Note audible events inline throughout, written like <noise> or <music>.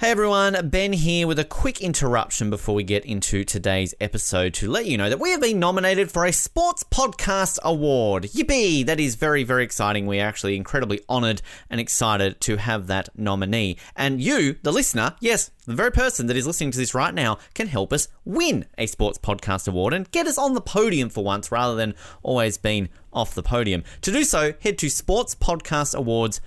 Hey everyone, Ben here with a quick interruption before we get into today's episode to let you know that we have been nominated for a Sports Podcast Award. Yippee! That is very, very exciting. We are actually incredibly honored and excited to have that nominee. And you, the listener, yes, the very person that is listening to this right now, can help us win a Sports Podcast Award and get us on the podium for once rather than always being off the podium. To do so, head to sportspodcastawards.com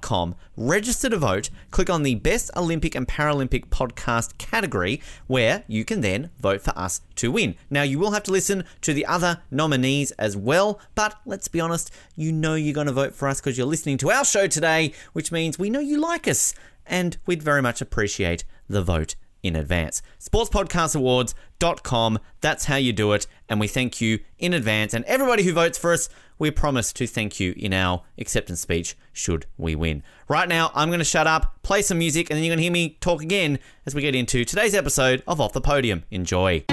com, register to vote, click on the Best Olympic and Paralympic Podcast category, where you can then vote for us to win. Now, you will have to listen to the other nominees as well, but let's be honest, you know you're going to vote for us because you're listening to our show today, which means we know you like us, and we'd very much appreciate the vote in advance. Sportspodcastawards.com, that's how you do it, and we thank you in advance. And everybody who votes for us, we promise to thank you in our acceptance speech should we win. Right now, I'm going to shut up, play some music, and then you're going to hear me talk again as we get into today's episode of Off the Podium. Enjoy.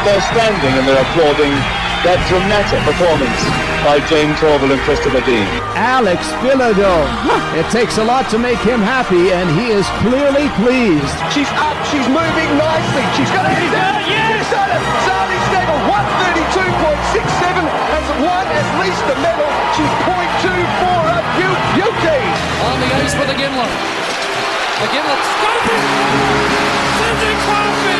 But they're standing and they're applauding that dramatic performance by Jayne Torvill and Christopher Dean. Alex Bilodeau. It takes a lot to make him happy, and he is clearly pleased. She's up, she's moving nicely. She's got to She's done it, yes! She's done it. Sally Stagel, 132.67, has won at least a medal. She's 0.24 up. You beauty. on the ice for the Gimlet. The Gimlet's got it! Sidney Crosby,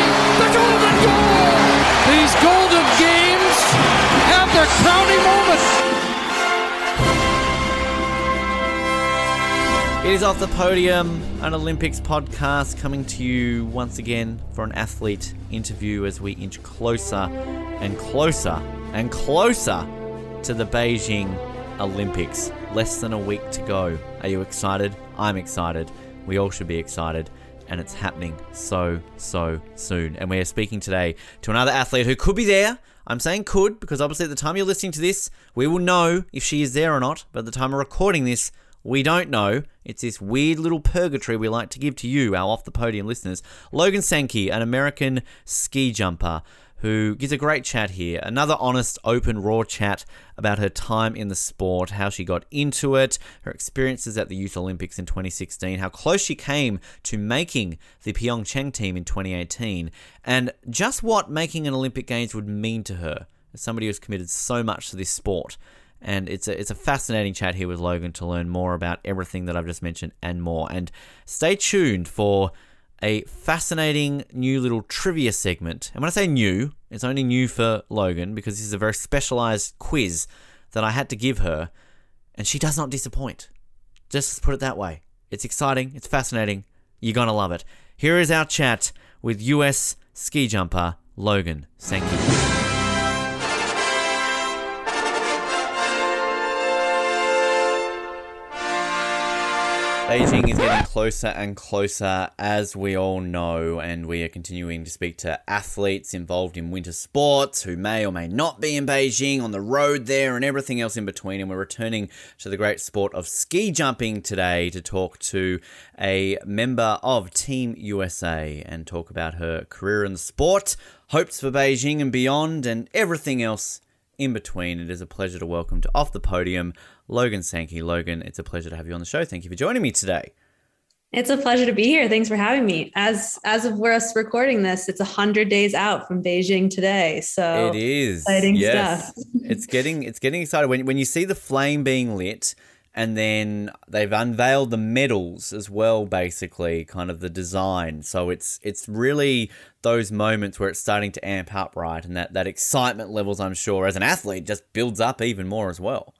the golden goal! These golden games have their crowning moment. It is Off the Podium, an Olympics podcast coming to you once again for an athlete interview as we inch closer and closer and closer to the Beijing Olympics. Less than a week to go. Are you excited? I'm excited. We all should be excited. And it's happening so, so soon. And we are speaking today to another athlete who could be there. I'm saying could because obviously at the time you're listening to this, we will know if she is there or not. But at the time of recording this, we don't know. It's this weird little purgatory we like to give to you, our off the podium listeners. Logan Sankey, an American ski jumper who gives a great chat here. Another honest, open, raw chat about her time in the sport, how she got into it, her experiences at the Youth Olympics in 2016, how close she came to making the Pyeongchang team in 2018, and just what making an Olympic Games would mean to her as somebody who's committed so much to this sport. And it's a, it's a fascinating chat here with Logan to learn more about everything that I've just mentioned and more. And stay tuned for a fascinating new little trivia segment. And when I say new, it's only new for Logan because this is a very specialized quiz that I had to give her. And she does not disappoint. Just put it that way. It's exciting, it's fascinating. You're to love it. Here is our chat with US ski jumper Logan Sankey. Beijing is getting closer and closer, as we all know, and we are continuing to speak to athletes involved in winter sports who may or may not be in Beijing, on the road there, and everything else in between. And we're returning to the great sport of ski jumping today to talk to a member of Team USA and talk about her career in the sport, hopes for Beijing and beyond, and everything else in between. It is a pleasure to welcome to Off the Podium Logan Sankey. Logan, it's a pleasure to have you on the show. Thank you for joining me today. It's a pleasure to be here. Thanks for having me. As as of us recording this, it's hundred days out from Beijing today. So It is exciting yes. stuff. it's <laughs> getting it's getting excited when when you see the flame being lit, and then they've unveiled the medals as well. Basically, kind of the design. So it's it's really those moments where it's starting to amp up, right? And that that excitement levels, I'm sure, as an athlete, just builds up even more as well.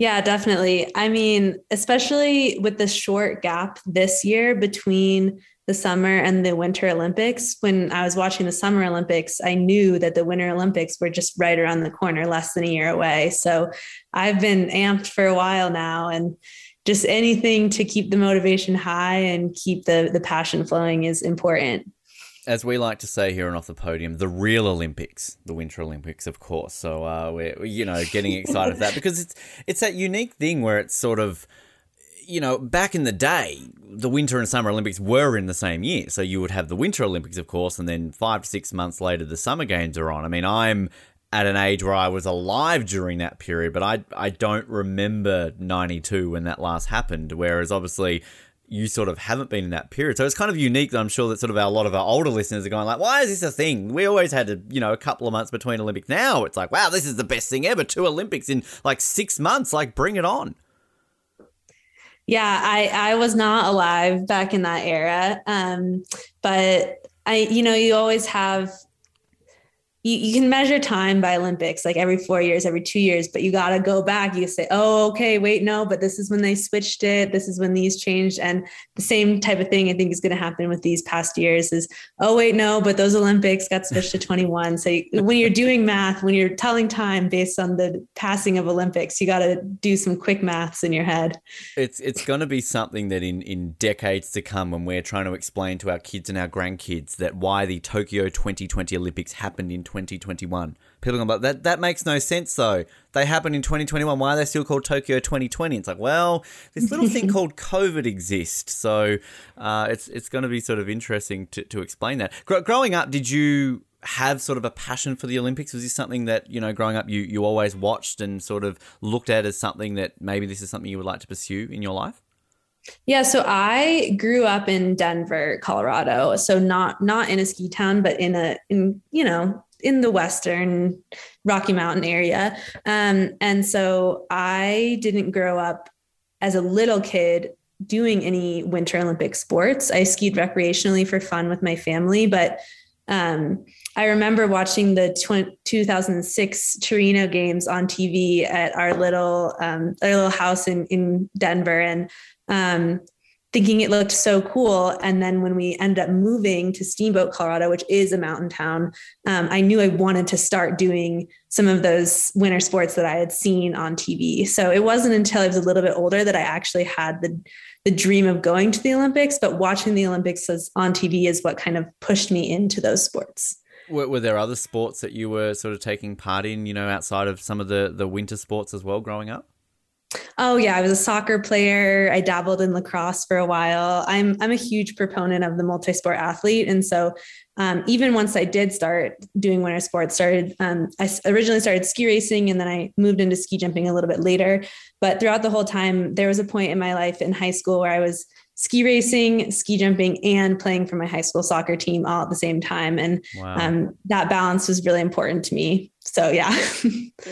Yeah, definitely. I mean, especially with the short gap this year between the summer and the winter Olympics. When I was watching the summer Olympics, I knew that the winter Olympics were just right around the corner, less than a year away. So I've been amped for a while now and just anything to keep the motivation high and keep the the passion flowing is important. As we like to say here on Off the Podium, the real Olympics, the Winter Olympics, of course. So uh, we're you know getting excited for that because it's it's that unique thing where it's sort of you know back in the day, the Winter and Summer Olympics were in the same year. So you would have the Winter Olympics, of course, and then five to six months later, the Summer Games are on. I mean, I'm at an age where I was alive during that period, but I I don't remember '92 when that last happened. Whereas obviously you sort of haven't been in that period. So it's kind of unique that I'm sure that sort of our, a lot of our older listeners are going like, why is this a thing? We always had a, you know, a couple of months between Olympics. Now it's like, wow, this is the best thing ever. Two Olympics in like six months. Like bring it on. Yeah, I, I was not alive back in that era. Um, but I, you know, you always have you, you can measure time by Olympics, like every four years, every two years, but you got to go back. You say, oh, okay, wait, no, but this is when they switched it. This is when these changed. And the same type of thing I think is going to happen with these past years is, oh, wait, no, but those Olympics got switched to <laughs> 21. So you, when you're doing math, when you're telling time based on the passing of Olympics, you got to do some quick maths in your head. It's, it's going to be something that in, in decades to come, when we're trying to explain to our kids and our grandkids that why the Tokyo 2020 Olympics happened in 2021. People go, that that makes no sense though. They happened in 2021. Why are they still called Tokyo 2020? It's like, well, this little thing <laughs> called COVID exists, so uh, it's it's going to be sort of interesting to, to explain that. Gr- growing up, did you have sort of a passion for the Olympics? Was this something that you know, growing up, you you always watched and sort of looked at as something that maybe this is something you would like to pursue in your life? Yeah, so I grew up in Denver, Colorado. So not not in a ski town, but in a in you know in the western Rocky Mountain area. Um, and so I didn't grow up as a little kid doing any Winter Olympic sports. I skied recreationally for fun with my family, but um, I remember watching the 2006 Torino games on TV at our little um, our little house in in Denver, and um, thinking it looked so cool. And then when we ended up moving to Steamboat, Colorado, which is a mountain town, um, I knew I wanted to start doing some of those winter sports that I had seen on TV. So it wasn't until I was a little bit older that I actually had the the dream of going to the Olympics, but watching the Olympics on TV is what kind of pushed me into those sports. Were, were there other sports that you were sort of taking part in, you know, outside of some of the the winter sports as well growing up? Oh yeah, I was a soccer player. I dabbled in lacrosse for a while. I'm I'm a huge proponent of the multi-sport athlete, and so um, even once I did start doing winter sports, started um, I originally started ski racing, and then I moved into ski jumping a little bit later. But throughout the whole time, there was a point in my life in high school where I was ski racing, ski jumping, and playing for my high school soccer team all at the same time. And wow. um, that balance was really important to me. So, yeah. <laughs>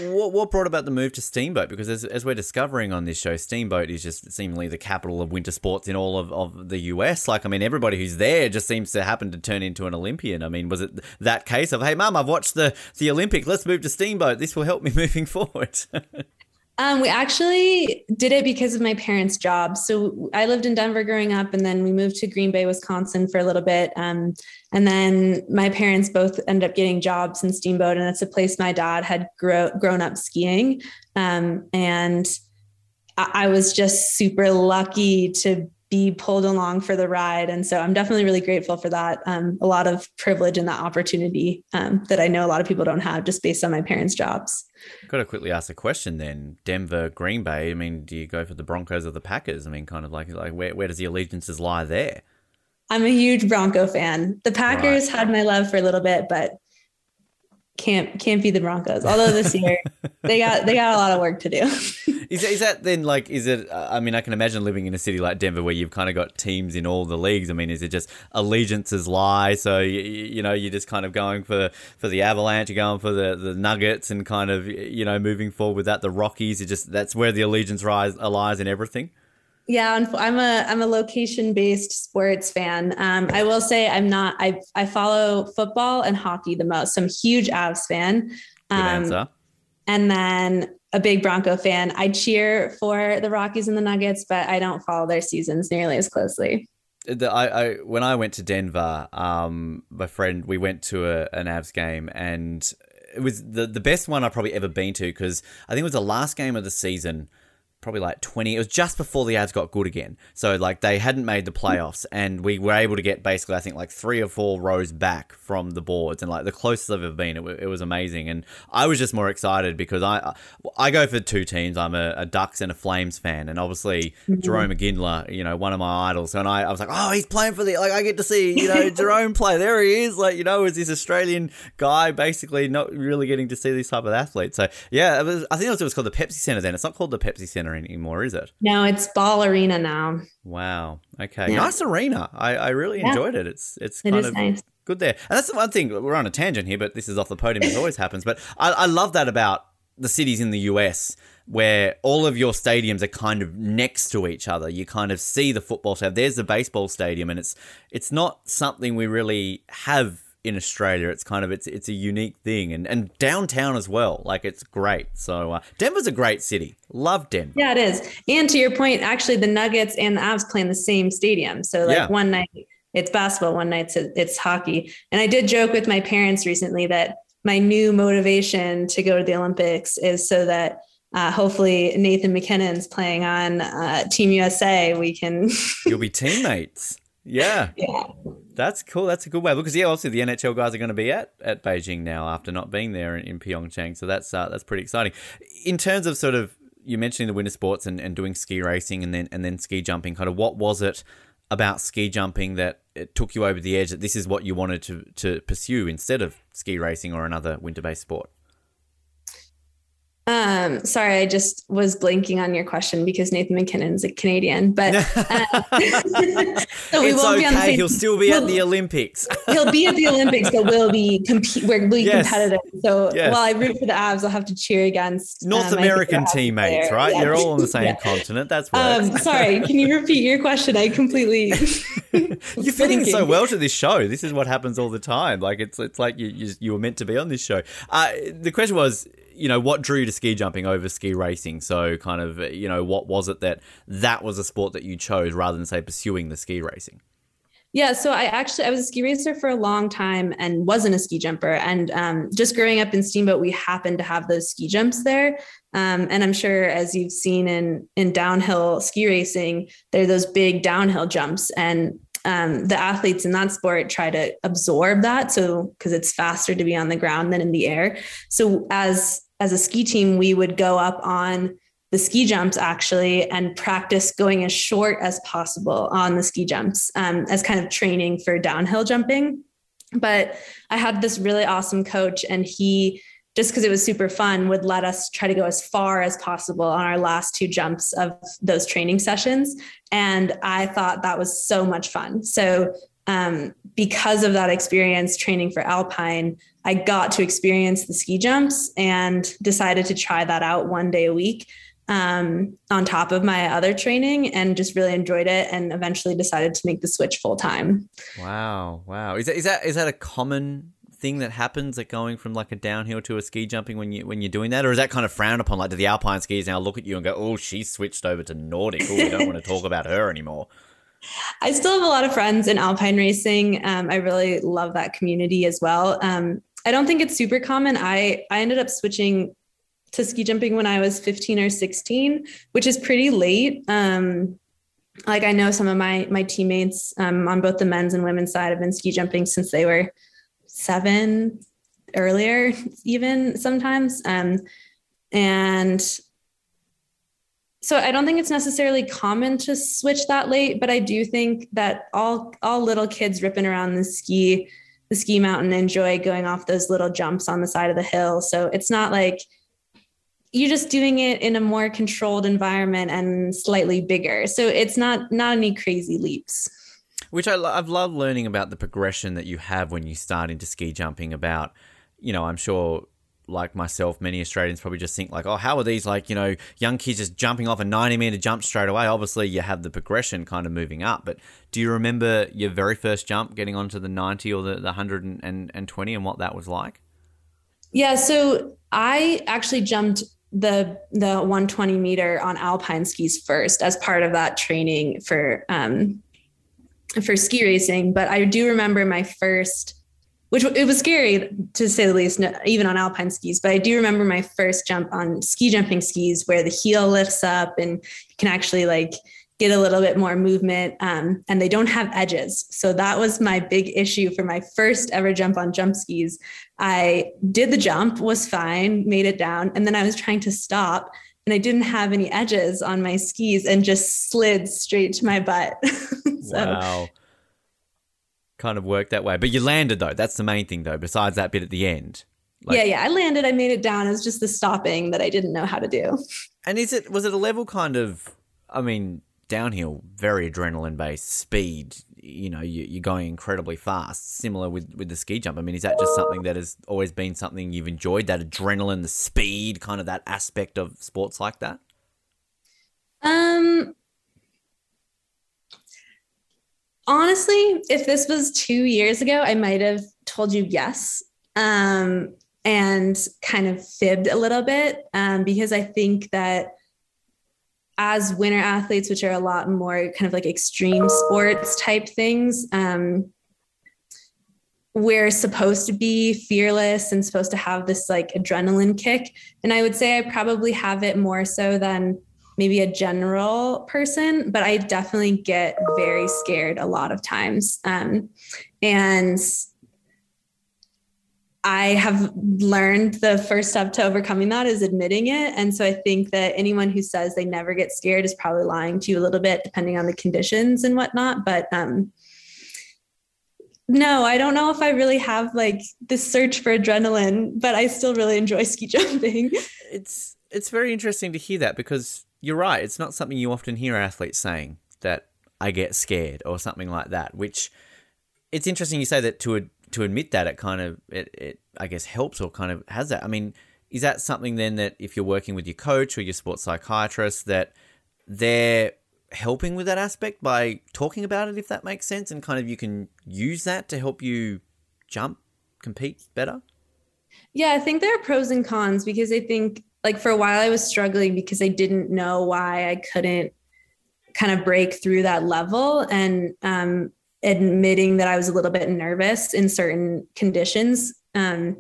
what, what brought about the move to Steamboat? Because as, as we're discovering on this show, Steamboat is just seemingly the capital of winter sports in all of, of the US. Like, I mean, everybody who's there just seems to happen to turn into an Olympian. I mean, was it that case of, hey, mum, I've watched the, the Olympic, let's move to Steamboat. This will help me <laughs> moving forward? <laughs> Um, we actually did it because of my parents' job. So I lived in Denver growing up, and then we moved to Green Bay, Wisconsin for a little bit. Um, and then my parents both ended up getting jobs in Steamboat, and it's a place my dad had grow, grown up skiing. Um, and I, I was just super lucky to be pulled along for the ride. And so I'm definitely really grateful for that. Um, a lot of privilege and that opportunity um, that I know a lot of people don't have just based on my parents' jobs. Got to quickly ask a question then. Denver, Green Bay. I mean, do you go for the Broncos or the Packers? I mean, kind of like like where where does the allegiances lie there? I'm a huge Bronco fan. The Packers right. had my love for a little bit, but can't can't be the Broncos. Although this year <laughs> they got they got a lot of work to do. <laughs> is is that then like is it? Uh, I mean, I can imagine living in a city like Denver where you've kind of got teams in all the leagues. I mean, is it just allegiances lie? So you, you know you're just kind of going for for the Avalanche, you're going for the the Nuggets, and kind of you know moving forward with that. The Rockies, it just that's where the allegiance rise, lies in everything. Yeah, I'm a I'm a location based sports fan. Um, I will say I'm not. I I follow football and hockey the most. So I'm a huge Avs fan. Um. And then a big Bronco fan. I cheer for the Rockies and the Nuggets, but I don't follow their seasons nearly as closely. The, I, I when I went to Denver, um, my friend, we went to a, an Avs game, and it was the the best one I've probably ever been to because I think it was the last game of the season probably like 20 it was just before the Avs got good again. So like they hadn't made the playoffs and we were able to get basically i think like three or four rows back from the boards and like the closest i've ever been it, w- it was amazing. And i was just more excited because i i go for two teams. I'm a, a ducks and a flames fan and obviously mm-hmm. Jarome Iginla you know one of my idols. And I, I was like oh he's playing for the like i get to see you know <laughs> jerome play. There he is like you know as this australian guy basically not really getting to see this type of athlete so yeah it was, i think it was, it was called the pepsi center then. It's not called the pepsi center anymore, is it? No, it's Ball Arena now. Wow. Okay. Yeah. Nice arena. I, I really Yeah. enjoyed it. It's it's kind is of nice. good there. And that's the one thing. We're on a tangent here, but this is off the podium as always happens. But I, I love that about the cities in the US where all of your stadiums are kind of next to each other. You kind of see the football stadium. There's the baseball stadium, and it's it's not something we really have in Australia. It's kind of it's it's a unique thing, and and downtown as well. Like it's great. So uh, Denver's a great city. Love Denver. Yeah, it is. And to your point, actually, the Nuggets and the Avs play in the same stadium. So, like Yeah. one night it's basketball, one night it's, it's hockey. And I did joke with my parents recently that my new motivation to go to the Olympics is so that uh, hopefully Nathan MacKinnon's playing on uh, Team USA. We can, You'll be teammates. Yeah. <laughs> yeah, That's cool. That's a good way. Because yeah, obviously the NHL guys are going to be at, at Beijing now after not being there in, in Pyeongchang. So that's uh, that's pretty exciting. In terms of sort of you mentioning the winter sports and, and doing ski racing and then and then ski jumping, kind of what was it about ski jumping that it took you over the edge that this is what you wanted to to pursue instead of ski racing or another winter based sport? Um, sorry, I just was blinking on your question because Nathan MacKinnon's a Canadian, but <laughs> uh, <laughs> so we it's won't be on the okay. same. He'll still be at we'll- the Olympics. <laughs> He'll be at the Olympics, but we'll be compete. We're really Yes. competitive. So Yes. while I root for the Avs, I'll have to cheer against North um, American teammates, player. right? Yeah. You're all on the same Yeah. continent. That's works. Um, sorry, can you repeat your question? I completely. You're fitting so well to this show. This is what happens all the time. Like it's it's like you you, you were meant to be on this show. Uh, the question was, you know, what drew you to ski jumping over ski racing? So kind of, you know, what was it that that was a sport that you chose rather than say pursuing the ski racing? Yeah, so I actually I was a ski racer for a long time and wasn't a ski jumper. And um, just growing up in Steamboat, we happened to have those ski jumps there. Um, and I'm sure as you've seen in in downhill ski racing, there are those big downhill jumps, and um, the athletes in that sport try to absorb that. So because it's faster to be on the ground than in the air. So as as a ski team, we would go up on the ski jumps actually and practice going as short as possible on the ski jumps um, as kind of training for downhill jumping. But I had this really awesome coach, and he just because it was super fun would let us try to go as far as possible on our last two jumps of those training sessions. And I thought that was so much fun. So um, because of that experience training for Alpine, I got to experience the ski jumps and decided to try that out one day a week um, on top of my other training and just really enjoyed it and eventually decided to make the switch full time. Wow, wow. Is that is that is that a common thing that happens like going from like a downhill to a ski jumping when you when you're doing that or is that kind of frowned upon like do the alpine skiers now look at you and go oh she switched over to nordic oh we don't want to talk about her anymore I still have a lot of friends in alpine racing. Um, I really love that community as well. Um, I don't think it's super common. I I ended up switching to ski jumping when I was 15 or 16, which is pretty late. Um, like I know some of my my teammates um, on both the men's and women's side have been ski jumping since they were seven, earlier even sometimes. Um, and so I don't think it's necessarily common to switch that late, but I do think that all all little kids ripping around the ski the ski mountain enjoy going off those little jumps on the side of the hill. So it's not like you're just doing it in a more controlled environment and slightly bigger. So it's not not any crazy leaps. Which I lo- I've loved learning about the progression that you have when you start into ski jumping. About, you know, I'm sure, like myself, many Australians probably just think like, oh, how are these like, you know, young kids just jumping off a 90 meter jump straight away? Obviously, you have the progression kind of moving up. But do you remember your very first jump, getting onto the 90 or the, the 120, and what that was like? Yeah, so I actually jumped the the 120 meter on alpine skis first as part of that training for um for ski racing but i do remember my first which it was scary to say the least, even on alpine skis. But I do remember my first jump on ski jumping skis where the heel lifts up and you can actually like get a little bit more movement um, and they don't have edges so that was my big issue for my first ever jump on jump skis i did the jump was fine made it down and then i was trying to stop and i didn't have any edges on my skis and just slid straight to my butt <laughs> so wow. Kind of worked that way. But you landed though. That's the main thing though, besides that bit at the end. Like- yeah yeah i landed i made it down it was just the stopping that i didn't know how to do And is it was it a level kind of I mean, downhill, very adrenaline based, speed, you know, you, you're going incredibly fast, similar with, with the ski jump. I mean, is that just something that has always been something you've enjoyed, that adrenaline, the speed, kind of that aspect of sports like that? Um, honestly, if this was two years ago, I might have told you yes. Um, and kind of fibbed a little bit um, because I think that as winter athletes, which are a lot more kind of like extreme sports type things, um, we're supposed to be fearless and supposed to have this like adrenaline kick. And I would say I probably have it more so than maybe a general person, but I definitely get very scared a lot of times. Um, and I have learned the first step to overcoming that is admitting it. And so I think that anyone who says they never get scared is probably lying to you a little bit, depending on the conditions and whatnot. But um, no, I don't know if I really have like this search for adrenaline, but I still really enjoy <laughs> ski jumping. It's it's very interesting to hear that because you're right. It's not something you often hear athletes saying that I get scared or something like that. Which it's interesting you say that to a to admit that it kind of it, it I guess helps or kind of has that. I mean, is that something then that if you're working with your coach or your sports psychiatrist that they're helping with that aspect by talking about it if that makes sense and kind of you can use that to help you jump compete better? Yeah, I think there are pros and cons because I think like for a while I was struggling because I didn't know why I couldn't kind of break through that level and um admitting that I was a little bit nervous in certain conditions, um,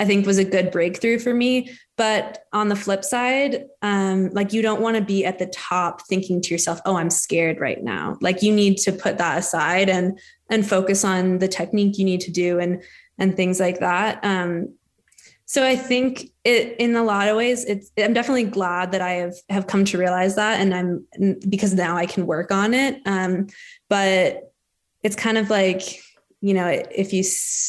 I think was a good breakthrough for me. But on the flip side, um, like you don't want to be at the top thinking to yourself, "Oh, I'm scared right now." Like you need to put that aside and and focus on the technique you need to do and and things like that. Um, so I think it in a lot of ways, it's I'm definitely glad that I have have come to realize that, and I'm because now I can work on it. Um, but it's kind of like you know if you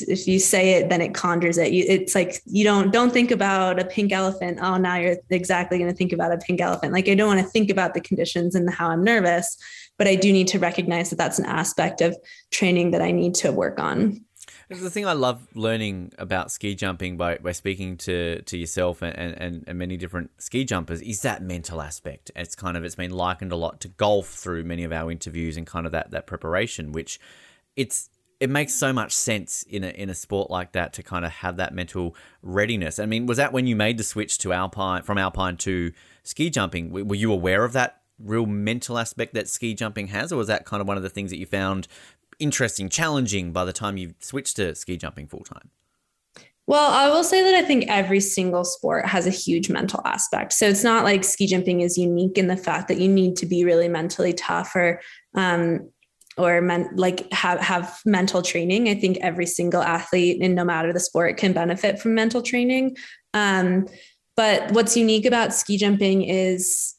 if you say it then it conjures it. You, it's like you don't don't think about a pink elephant oh now you're exactly going to think about a pink elephant. Like i don't want to think about the conditions and how i'm nervous but i do need to recognize that that's an aspect of training that i need to work on the thing I love learning about ski jumping by, by speaking to, to yourself and, and, and many different ski jumpers is that mental aspect. It's kind of it's been likened a lot to golf through many of our interviews and kind of that that preparation, which it's it makes so much sense in a in a sport like that to kind of have that mental readiness. I mean, was that when you made the switch to alpine from alpine to ski jumping? Were you aware of that real mental aspect that ski jumping has, or was that kind of one of the things that you found interesting, challenging by the time you've switched to ski jumping full time? Well, I will say that I think every single sport has a huge mental aspect. So it's not like ski jumping is unique in the fact that you need to be really mentally tough or um, or men, like have have mental training. I think every single athlete, and no matter the sport, can benefit from mental training. Um, but what's unique about ski jumping is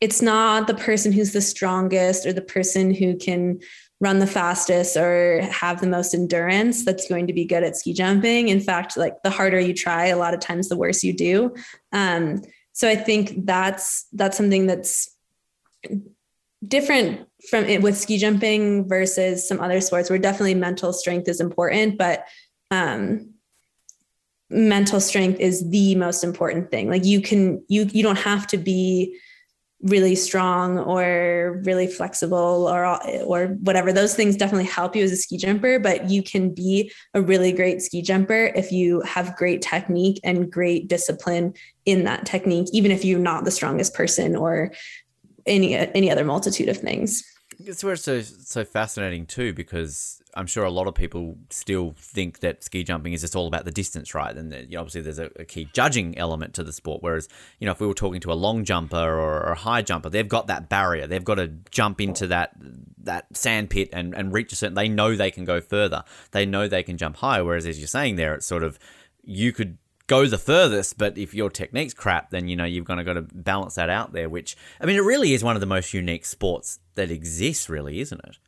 it's not the person who's the strongest or the person who can run the fastest or have the most endurance that's going to be good at ski jumping. In fact, like the harder you try, a lot of times the worse you do. Um, so I think that's that's something that's different from it with ski jumping versus some other sports where definitely mental strength is important, but um, mental strength is the most important thing. Like you can you you don't have to be really strong or really flexible or or whatever those things definitely help you as a ski jumper but you can be a really great ski jumper if you have great technique and great discipline in that technique even if you're not the strongest person or any any other multitude of things It's where it's so so fascinating too, because I'm sure a lot of people still think that ski jumping is just all about the distance, right? And you know, obviously, there's a, a, key judging element to the sport. Whereas, you know, if we were talking to a long jumper or, or, a high jumper, they've got that barrier. They've got to jump into that that sand pit and, and reach a certain. They know they can go further. They know they can jump higher. Whereas, as you're saying there, it's sort of you could go the furthest, but if your technique's crap, then you know you've kind of got to balance that out there. Which I mean, it really is one of the most unique sports that exists, really, isn't it?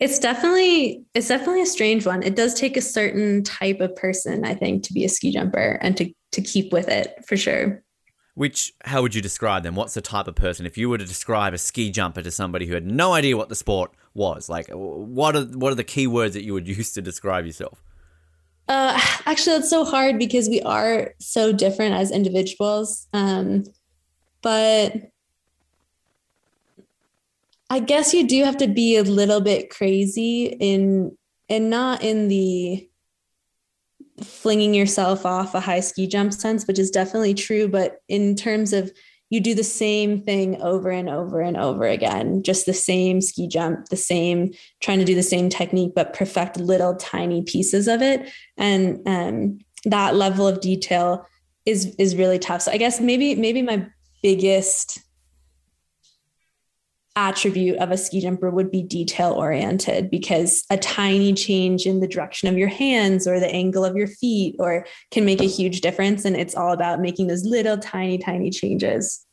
It's definitely it's definitely a strange one. It does take a certain type of person, I think, to be a ski jumper and to to keep with it for sure. Which how would you describe them? What's the type of person? If you were to describe a ski jumper to somebody who had no idea what the sport was, like what are what are the key words that you would <laughs> use to describe yourself? Uh, actually, that's so hard because we are so different as individuals. Um, but I guess you do have to be a little bit crazy in and not in the flinging yourself off a high ski jump sense, which is definitely true, but in terms of you do the same thing over and over and over again, just the same ski jump, the same trying to do the same technique, but perfect little tiny pieces of it. And um, that level of detail is is really tough. So I guess maybe maybe my biggest attribute of a ski jumper would be detail oriented because a tiny change in the direction of your hands or the angle of your feet or can make a huge difference. And it's all about making those little tiny tiny changes.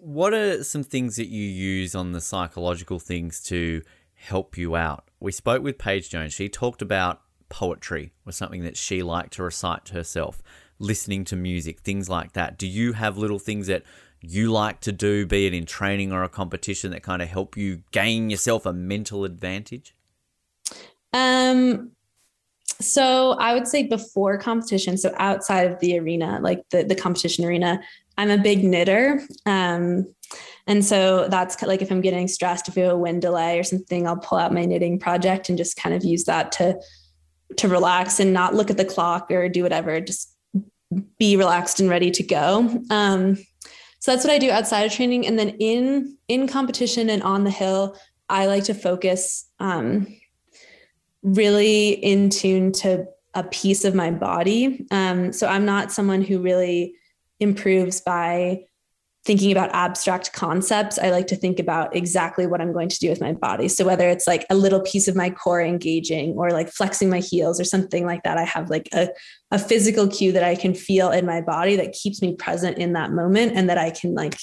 What are some things that you use on the psychological things to help you out? We spoke with paige jones. She talked about poetry was something that she liked to recite to herself listening to music things like that. Do you have little things that you like to do, be it in training or a competition, that kind of help you gain yourself a mental advantage? Um, so I would say before competition, so outside of the arena, like the, the competition arena, I'm a big knitter. Um, and so that's like if I'm getting stressed, if we have a wind delay or something, I'll pull out my knitting project and just kind of use that to to relax and not look at the clock or do whatever, just be relaxed and ready to go. Um, so that's what I do outside of training. And then in in competition and on the hill, I like to focus um, really in tune to a piece of my body. Um, so I'm not someone who really improves by thinking about abstract concepts, I like to think about exactly what I'm going to do with my body. So whether it's like a little piece of my core engaging or like flexing my heels or something like that, I have like a, a physical cue that I can feel in my body that keeps me present in that moment and that I can like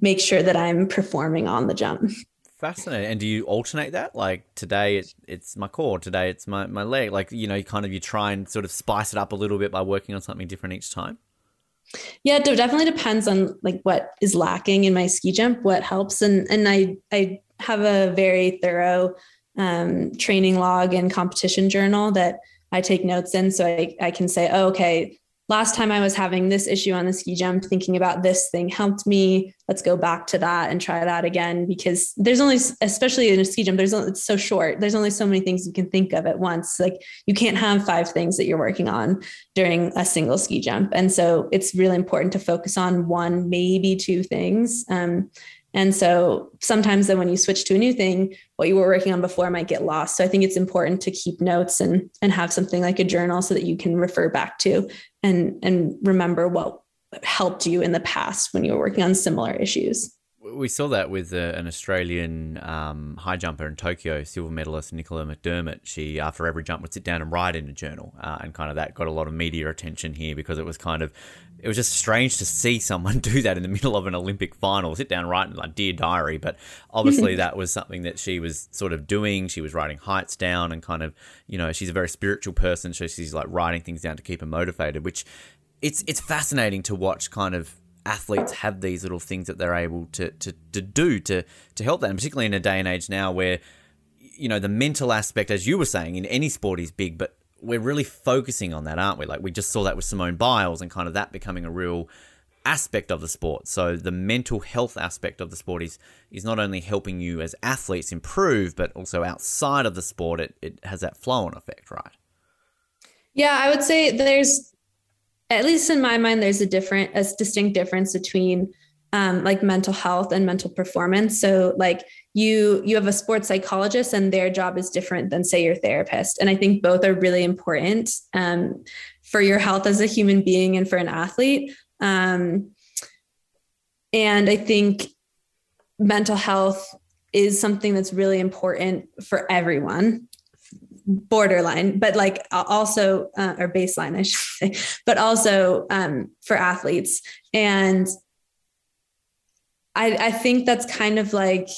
make sure that I'm performing on the jump. Fascinating. And do you alternate that? Like today it, it's my core, today it's my, my leg. Like, you know, you kind of you try and sort of spice it up a little bit by working on something different each time? Yeah, it definitely depends on like what is lacking in my ski jump, what helps, and and I I have a very thorough um, training log and competition journal that I take notes in, so I I can say, oh, okay, last time I was having this issue on the ski jump, thinking about this thing helped me. Let's go back to that and try that again because there's only, especially in a ski jump, there's it's so short. There's only so many things you can think of at once. Like you can't have five things that you're working on during a single ski jump, and so it's really important to focus on one, maybe two things. Um, and so sometimes then when you switch to a new thing, what you were working on before might get lost. So I think it's important to keep notes and and have something like a journal so that you can refer back to and and remember what helped you in the past when you were working on similar issues we saw that with uh, an Australian um, high jumper in Tokyo, silver medalist Nicola McDermott. She, after every jump, would sit down and write in a journal, uh, and kind of that got a lot of media attention here because it was kind of, it was just strange to see someone <laughs> do that in the middle of an Olympic final, sit down and write in like dear diary. But obviously, <laughs> that was something that she was sort of doing. She was writing heights down, and kind of, you know, she's a very spiritual person, so she's like writing things down to keep her motivated, which. It's, it's fascinating to watch kind of athletes have these little things that they're able to, to, to do to, to help them, particularly in a day and age now where, you know, the mental aspect, as you were saying, in any sport is big, but we're really focusing on that, aren't we? Like we just saw that with Simone Biles and kind of that becoming a real aspect of the sport. So the mental health aspect of the sport is is not only helping you as athletes improve, but also outside of the sport, it, it has that flow on effect, right? Yeah, I would say there's at least in my mind, there's a different, a distinct difference between um, like mental health and mental performance. So, like, you you have a sports psychologist and their job is different than say your therapist. And i think both are really important um, for your health as a human being and for an athlete. Um, and i think mental health is something that's really important for everyone borderline but like also uh, or baseline i should <laughs> say but also um, for athletes. And I, I think that's kind of like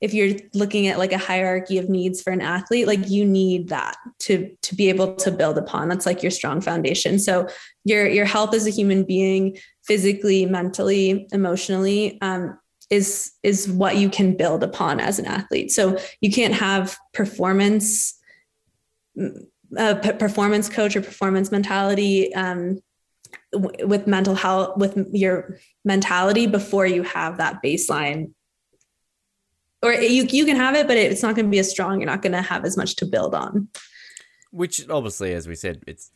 if you're looking at like a hierarchy of needs for an athlete like you need that to to be able to build upon. That's like your strong foundation. So your your health as a human being physically mentally emotionally um, is is what you can build upon as an athlete. So you can't have performance a performance coach or performance mentality um, w- with mental health with your mentality before you have that baseline or you you can have it, but it's not going to be as strong. You're not going to have as much to build on. Which obviously, as we said, it's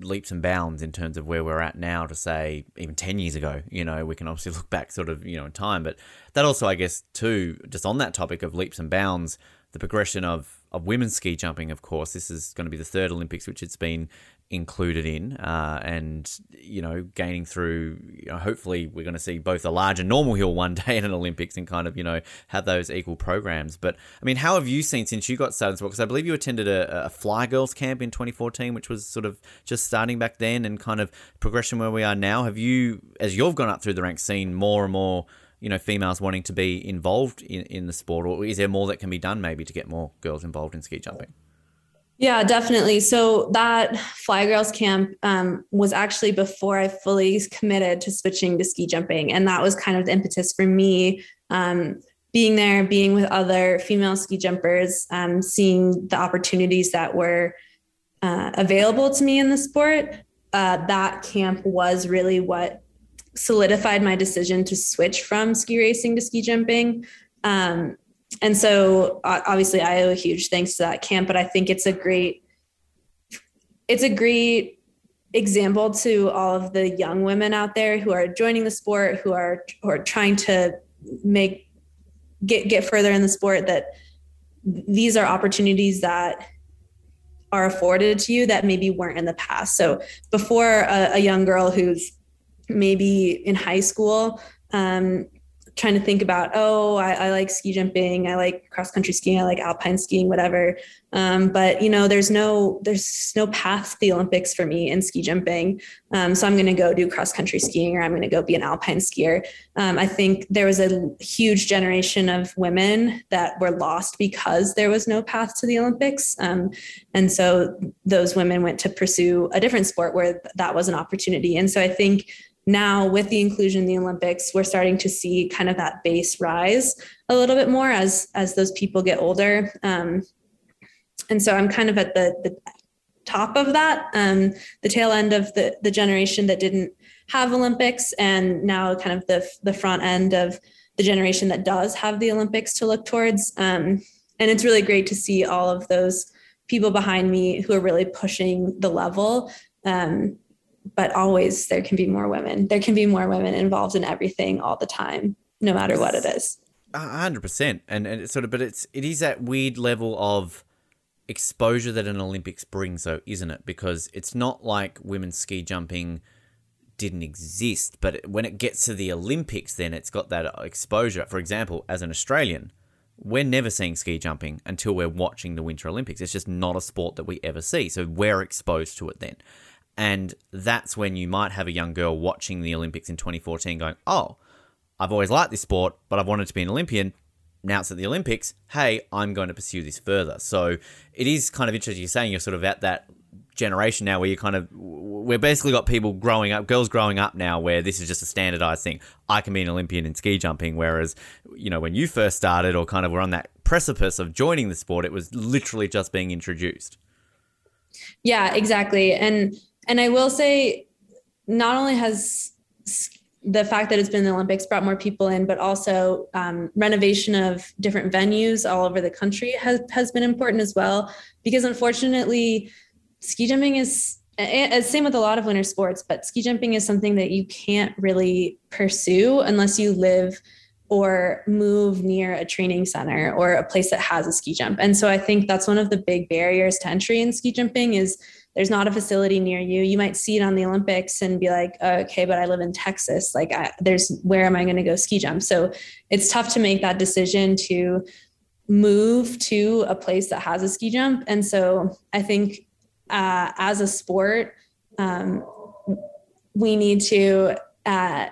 leaps and bounds in terms of where we're at now to say even 10 years ago you know we can obviously look back sort of you know in time but that also i guess too just on that topic of leaps and bounds the progression of of women's ski jumping of course this is going to be the third olympics which it's been included in, uh, and you know, gaining through. You know, hopefully, we're going to see both a large and normal hill one day in an Olympics, and kind of you know have those equal programs. But I mean, how have you seen since you got started in sport? Because I believe you attended a, a Fly Girls camp in 2014, which was sort of just starting back then, and kind of progression where we are now. Have you, as you've gone up through the ranks, seen more and more? You know females wanting to be involved in, in the sport or is there more that can be done maybe to get more girls involved in ski jumping yeah, definitely. So that Fly Girls camp um, was actually before I fully committed to switching to ski jumping. And that was kind of the impetus for me um, being there, being with other female ski jumpers, um, seeing the opportunities that were uh, available to me in the sport. Uh, that camp was really what solidified my decision to switch from ski racing to ski jumping. Um, and so obviously I owe a huge thanks to that camp, but I think it's a great, it's a great example to all of the young women out there who are joining the sport, who are, who are trying to make, get, get further in the sport that these are opportunities that are afforded to you that maybe weren't in the past. So before a, a young girl who's maybe in high school um, trying to think about oh I, I, like ski jumping i like cross country skiing i like alpine skiing whatever. Um, but you know there's no there's no path to the olympics for me in ski jumping. Um, so i'm going to go do cross country skiing or i'm going to go be an alpine skier. Um, i think there was a huge generation of women that were lost because there was no path to the olympics. Um, and so those women went to pursue a different sport where that was an opportunity. And so i think now with the inclusion in the olympics we're starting to see kind of that base rise a little bit more as as those people get older. Um, and so i'm kind of at the the top of that um, the tail end of the the generation that didn't have olympics and now kind of the the front end of the generation that does have the olympics to look towards. Um, and it's really great to see all of those people behind me who are really pushing the level. Um, but always there can be more women. There can be more women involved in everything all the time, no matter what it is. hundred percent, and and it's sort of, but it's it is that weird level of exposure that an Olympics brings, though, isn't it? Because it's not like women's ski jumping didn't exist, but when it gets to the Olympics, then it's got that exposure. For example, as an Australian, we're never seeing ski jumping until we're watching the Winter Olympics. It's just not a sport that we ever see, so we're exposed to it then. And that's when you might have a young girl watching the Olympics in 2014 going, oh, I've always liked this sport, but I've wanted to be an Olympian. Now it's at the Olympics. Hey, I'm going to pursue this further. So it is kind of interesting. You're saying you're sort of at that generation now where you kind of we're basically got people growing up girls growing up now where this is just a standardized thing i can be an olympian in ski jumping whereas you know when you first started or kind of were on that precipice of joining the sport it was literally just being introduced yeah exactly and and I will say, not only has the fact that it's been the Olympics brought more people in, but also um, renovation of different venues all over the country has has been important as well. Because unfortunately, ski jumping is and same with a lot of winter sports, but ski jumping is something that you can't really pursue unless you live or move near a training center or a place that has a ski jump. And so I think that's one of the big barriers to entry in ski jumping is there's not a facility near you. You might see it on the Olympics and be like, oh, okay, but I live in Texas. Like, I, there's where am I going to go ski jump? So it's tough to make that decision to move to a place that has a ski jump. And so I think uh, as a sport, um, we need to uh,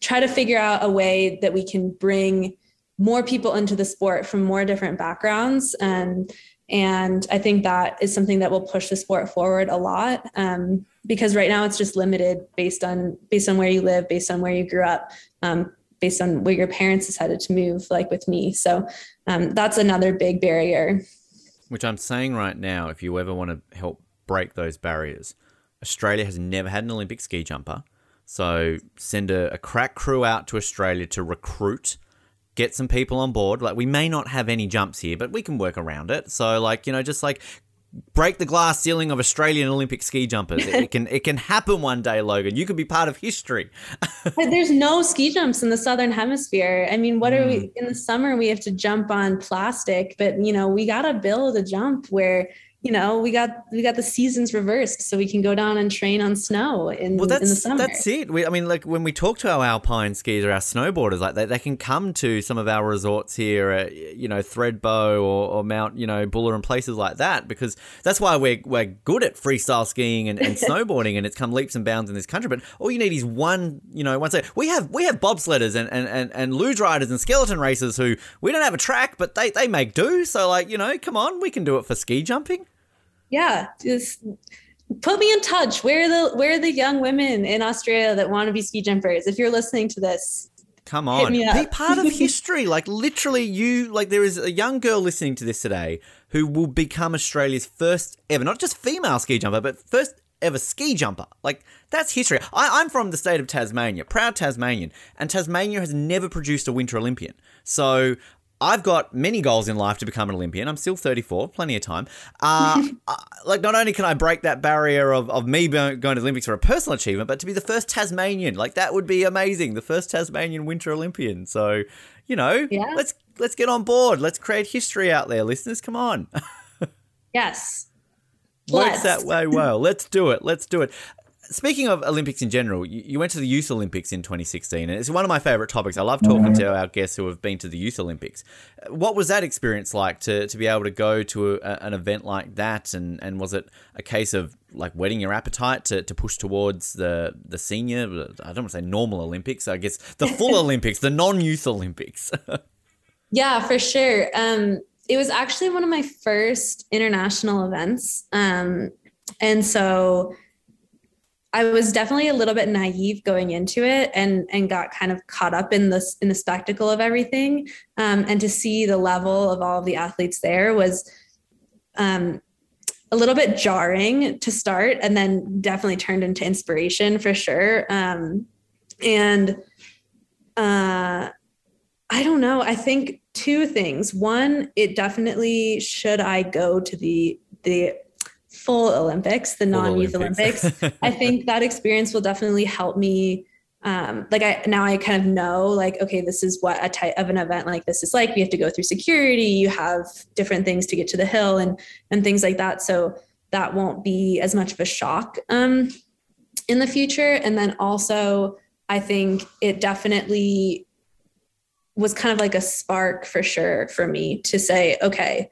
try to figure out a way that we can bring more people into the sport from more different backgrounds and and i think that is something that will push the sport forward a lot um, because right now it's just limited based on based on where you live based on where you grew up um, based on where your parents decided to move like with me. So um, that's another big barrier. Which i'm saying right now if you ever want to help break those barriers australia has never had an olympic ski jumper. So send a, a crack crew out to australia to recruit get some people on board. Like we may not have any jumps here, but we can work around it. So like, you know, just like break the glass ceiling of Australian Olympic ski jumpers. It, it can it can happen one day, Logan. You could be part of history. <laughs> There's no ski jumps in the southern hemisphere. I mean, what mm. are we in the summer we have to jump on plastic, but you know, we got to build a jump where you know, we got we got the seasons reversed, so we can go down and train on snow in, well, that's, in the summer. That's it. We, I mean, like when we talk to our alpine skiers or our snowboarders, like they, they can come to some of our resorts here, at, you know, Thredbo or, or Mount, you know, Buller and places like that, because that's why we're we're good at freestyle skiing and, and <laughs> snowboarding, and it's come leaps and bounds in this country. But all you need is one, you know, one. Say we have we have bobsledders and and and, and luge riders and skeleton racers who we don't have a track, but they they make do. So like, you know, come on, we can do it for ski jumping yeah, just put me in touch. Where are the where are the young women in Australia that want to be ski jumpers? If you're listening to this, come on, be part of <laughs> history. like literally, you like there is a young girl listening to this today who will become Australia's first ever, not just female ski jumper, but first ever ski jumper. Like that's history. I, am from the state of Tasmania, proud Tasmanian, and Tasmania has never produced a Winter Olympian. So I've got many goals in life to become an Olympian. I'm still 34, plenty of time. Uh, <laughs> uh, like, not only can I break that barrier of, of me going to the Olympics for a personal achievement, but to be the first Tasmanian, like that would be amazing. The first Tasmanian Winter Olympian. So, you know, yeah. let's let's get on board. Let's create history out there, listeners. Come on. <laughs> yes. Works that way well. Let's do it. Let's do it. Speaking of Olympics in general, you went to the Youth Olympics in 2016, and it's one of my favorite topics. I love talking to our guests who have been to the Youth Olympics. What was that experience like to, to be able to go to a, an event like that? And, and was it a case of like whetting your appetite to, to push towards the, the senior, I don't want to say normal Olympics, I guess the full <laughs> Olympics, the non youth Olympics? <laughs> yeah, for sure. Um, it was actually one of my first international events. Um, and so I was definitely a little bit naive going into it and and got kind of caught up in this in the spectacle of everything. Um, and to see the level of all of the athletes there was um, a little bit jarring to start and then definitely turned into inspiration for sure. Um, and uh, I don't know. I think two things. One, it definitely should I go to the the full Olympics, the non-youth Olympics, Olympics. <laughs> I think that experience will definitely help me. Um, like I now I kind of know like okay this is what a type of an event like this is like. We have to go through security you have different things to get to the hill and and things like that. So that won't be as much of a shock um, in the future. And then also I think it definitely was kind of like a spark for sure for me to say okay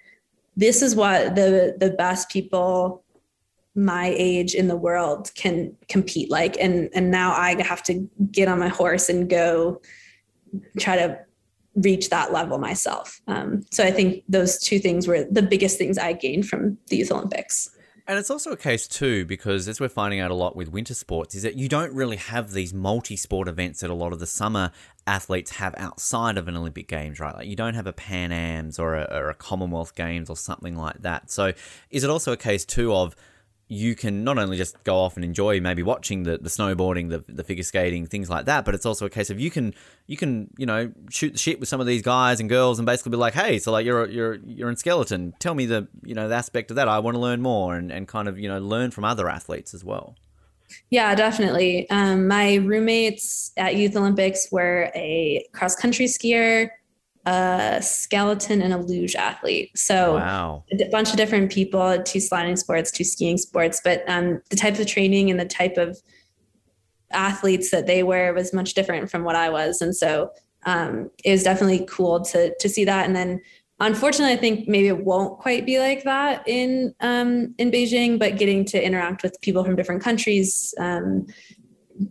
this is what the the best people my age in the world can compete like and and now i have to get on my horse and go try to reach that level myself um, so i think those two things were the biggest things i gained from the youth olympics and it's also a case too, because as we're finding out a lot with winter sports, is that you don't really have these multi-sport events that a lot of the summer athletes have outside of an Olympic Games, right? Like you don't have a Pan Am's or a, or a Commonwealth Games or something like that. So is it also a case too of you can not only just go off and enjoy maybe watching the, the snowboarding, the, the figure skating, things like that, but it's also a case of you can you can you know shoot the shit with some of these guys and girls and basically be like, hey, so like you're you're you're in skeleton, tell me the you know the aspect of that. I want to learn more and, and kind of you know learn from other athletes as well. Yeah, definitely. Um, my roommates at Youth Olympics were a cross country skier, a skeleton, and a luge athlete. So Wow. a bunch of different people, two sliding sports, two skiing sports, but um, the type of training and the type of athletes that they were was much different from what I was. And so um, it was definitely cool to to see that. And then unfortunately, I think maybe it won't quite be like that in um, in Beijing, but getting to interact with people from different countries, um,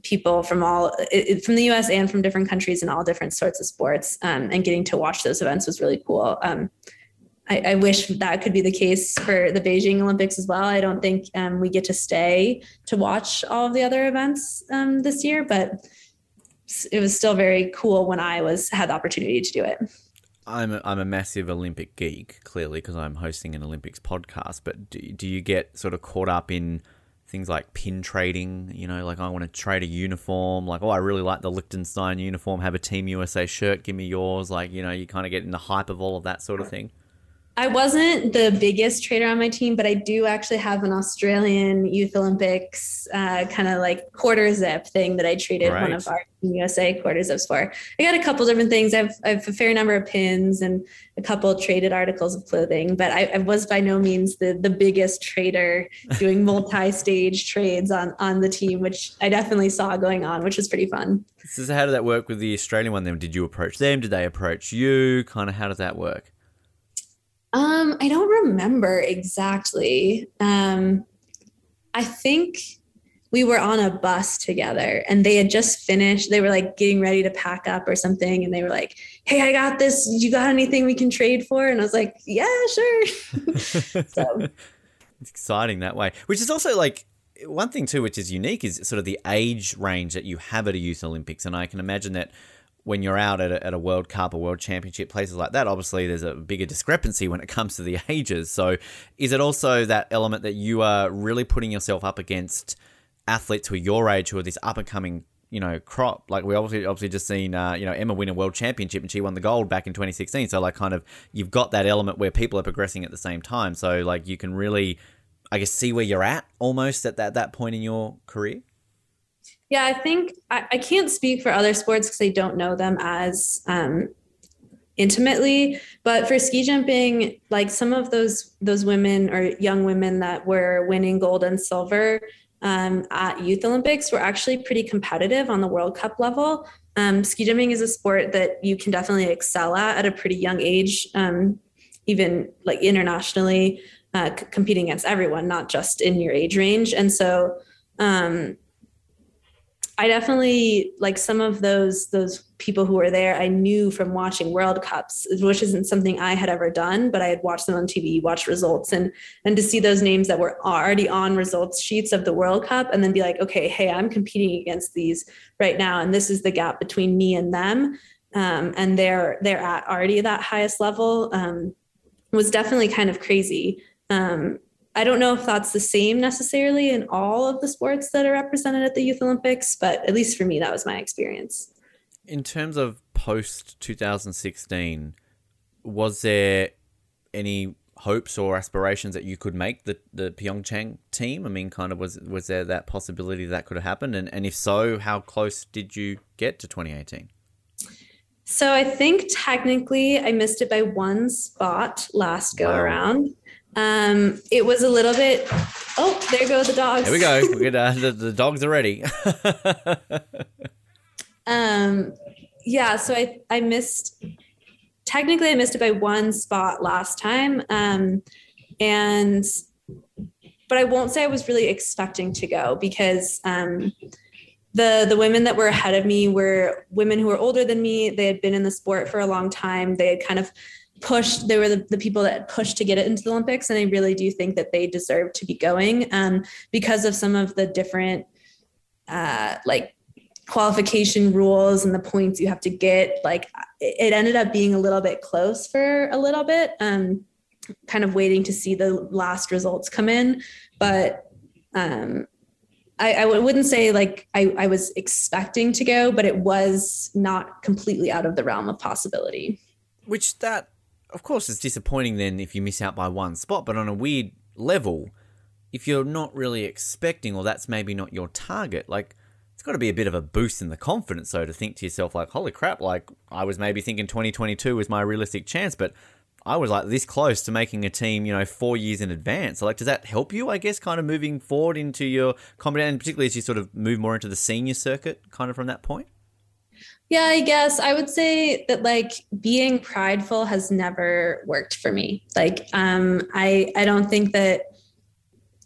people from all from the U.S. and from different countries in all different sorts of sports, um, and getting to watch those events was really cool. Um, I, I, wish that could be the case for the Beijing Olympics as well. I don't think um, we get to stay to watch all of the other events um, this year, but it was still very cool when I was had the opportunity to do it. I'm a, I'm a massive Olympic geek, clearly, because I'm hosting an Olympics podcast. But do, do you get sort of caught up in things like pin trading? You know, like I want to trade a uniform. Like, oh, I really like the Liechtenstein uniform. Have a Team USA shirt. Give me yours. Like, you know, you kind of get in the hype of all of that sort of thing. I wasn't the biggest trader on my team, but I do actually have an Australian Youth Olympics uh, kind of like quarter zip thing that I traded Right. one of our USA quarter zips for. I got a couple different things. I've, I have a fair number of pins and a couple traded articles of clothing, but I, I was by no means the the biggest trader <laughs> doing multi-stage trades on on the team, which I definitely saw going on, which was pretty fun. So, how did that work with the Australian one? Then, did you approach them? Did they approach you? Kind of, how does that work? Um, I don't remember exactly. Um, I think we were on a bus together and they had just finished. They were like getting ready to pack up or something. And they were like, Hey, I got this. You got anything we can trade for? And I was like, Yeah, sure. <laughs> so It's exciting that way. Which is also like one thing too, which is unique, is sort of the age range that you have at a youth Olympics, and I can imagine that when you're out at a, at a World Cup or World Championship places like that, obviously there's a bigger discrepancy when it comes to the <laughs> ages. So, is it also that element that you are really putting yourself up against athletes who are your age, who are this up and coming? You know, crop like we obviously obviously just seen uh, you know Ema win a world championship and she won the gold back in 2016. So like kind of you've got that element where people are progressing at the same time. So like you can really I guess see where you're at almost at that, that point in your career. Yeah, I think I, I can't speak for other sports because I don't know them as um, intimately. But for ski jumping, like some of those those women or young women that were winning gold and silver um, at Youth Olympics were actually pretty competitive on the World Cup level. Um, ski jumping is a sport that you can definitely excel at at a pretty young age, um, even like internationally, uh, c- competing against everyone, not just in your age range. And so, um, I definitely like some of those those people who were there. I knew from watching World Cups, which isn't something I had ever done, but I had watched them on TV, watched results, and and to see those names that were already on results sheets of the World Cup, and then be like, okay, hey, I'm competing against these right now, and this is the gap between me and them, um, and they're they're at already that highest level. Um, was definitely kind of crazy. Um, I don't know if that's the same necessarily in all of the sports that are represented at the Youth Olympics, but at least for me, that was my experience. In terms of post 2016, was there any hopes or aspirations that you could make the, the Pyeongchang team? I mean, kind of was was there that possibility that could have happened? And, and if so, how close did you get to 2018? So I think technically I missed it by one spot last go Wow. around. Um, it was a little bit. Oh, there go the dogs. There we go. <laughs> We're good. Uh, the, the dogs are ready. <laughs> Um, yeah, so I I missed technically I missed it by one spot last time. Um, and but I won't say I was really expecting to go because um the the women that were ahead of me were women who were older than me. They had been in the sport for a long time. They had kind of pushed they were the, the people that pushed to get it into the olympics and i really do think that they deserve to be going um, because of some of the different uh, like qualification rules and the points you have to get like it ended up being a little bit close for a little bit um kind of waiting to see the last results come in but um I, I wouldn't say like I, I was expecting to go, but it was not completely out of the realm of possibility. Which that, of course, it's disappointing then if you miss out by one spot. But on a weird level, if you're not really expecting, or that's maybe not your target, like it's got to be a bit of a boost in the confidence, so to think to yourself, like, holy crap, like I was maybe thinking 2022 was my realistic chance, but I was like this close to making a team, you know, four years in advance. So, like, does that help you, I guess, kind of moving forward into your competition, and particularly as you sort of move more into the senior circuit, kind of from that point? Yeah, I guess I would say that like being prideful has never worked for me. Like, um, I I don't think that,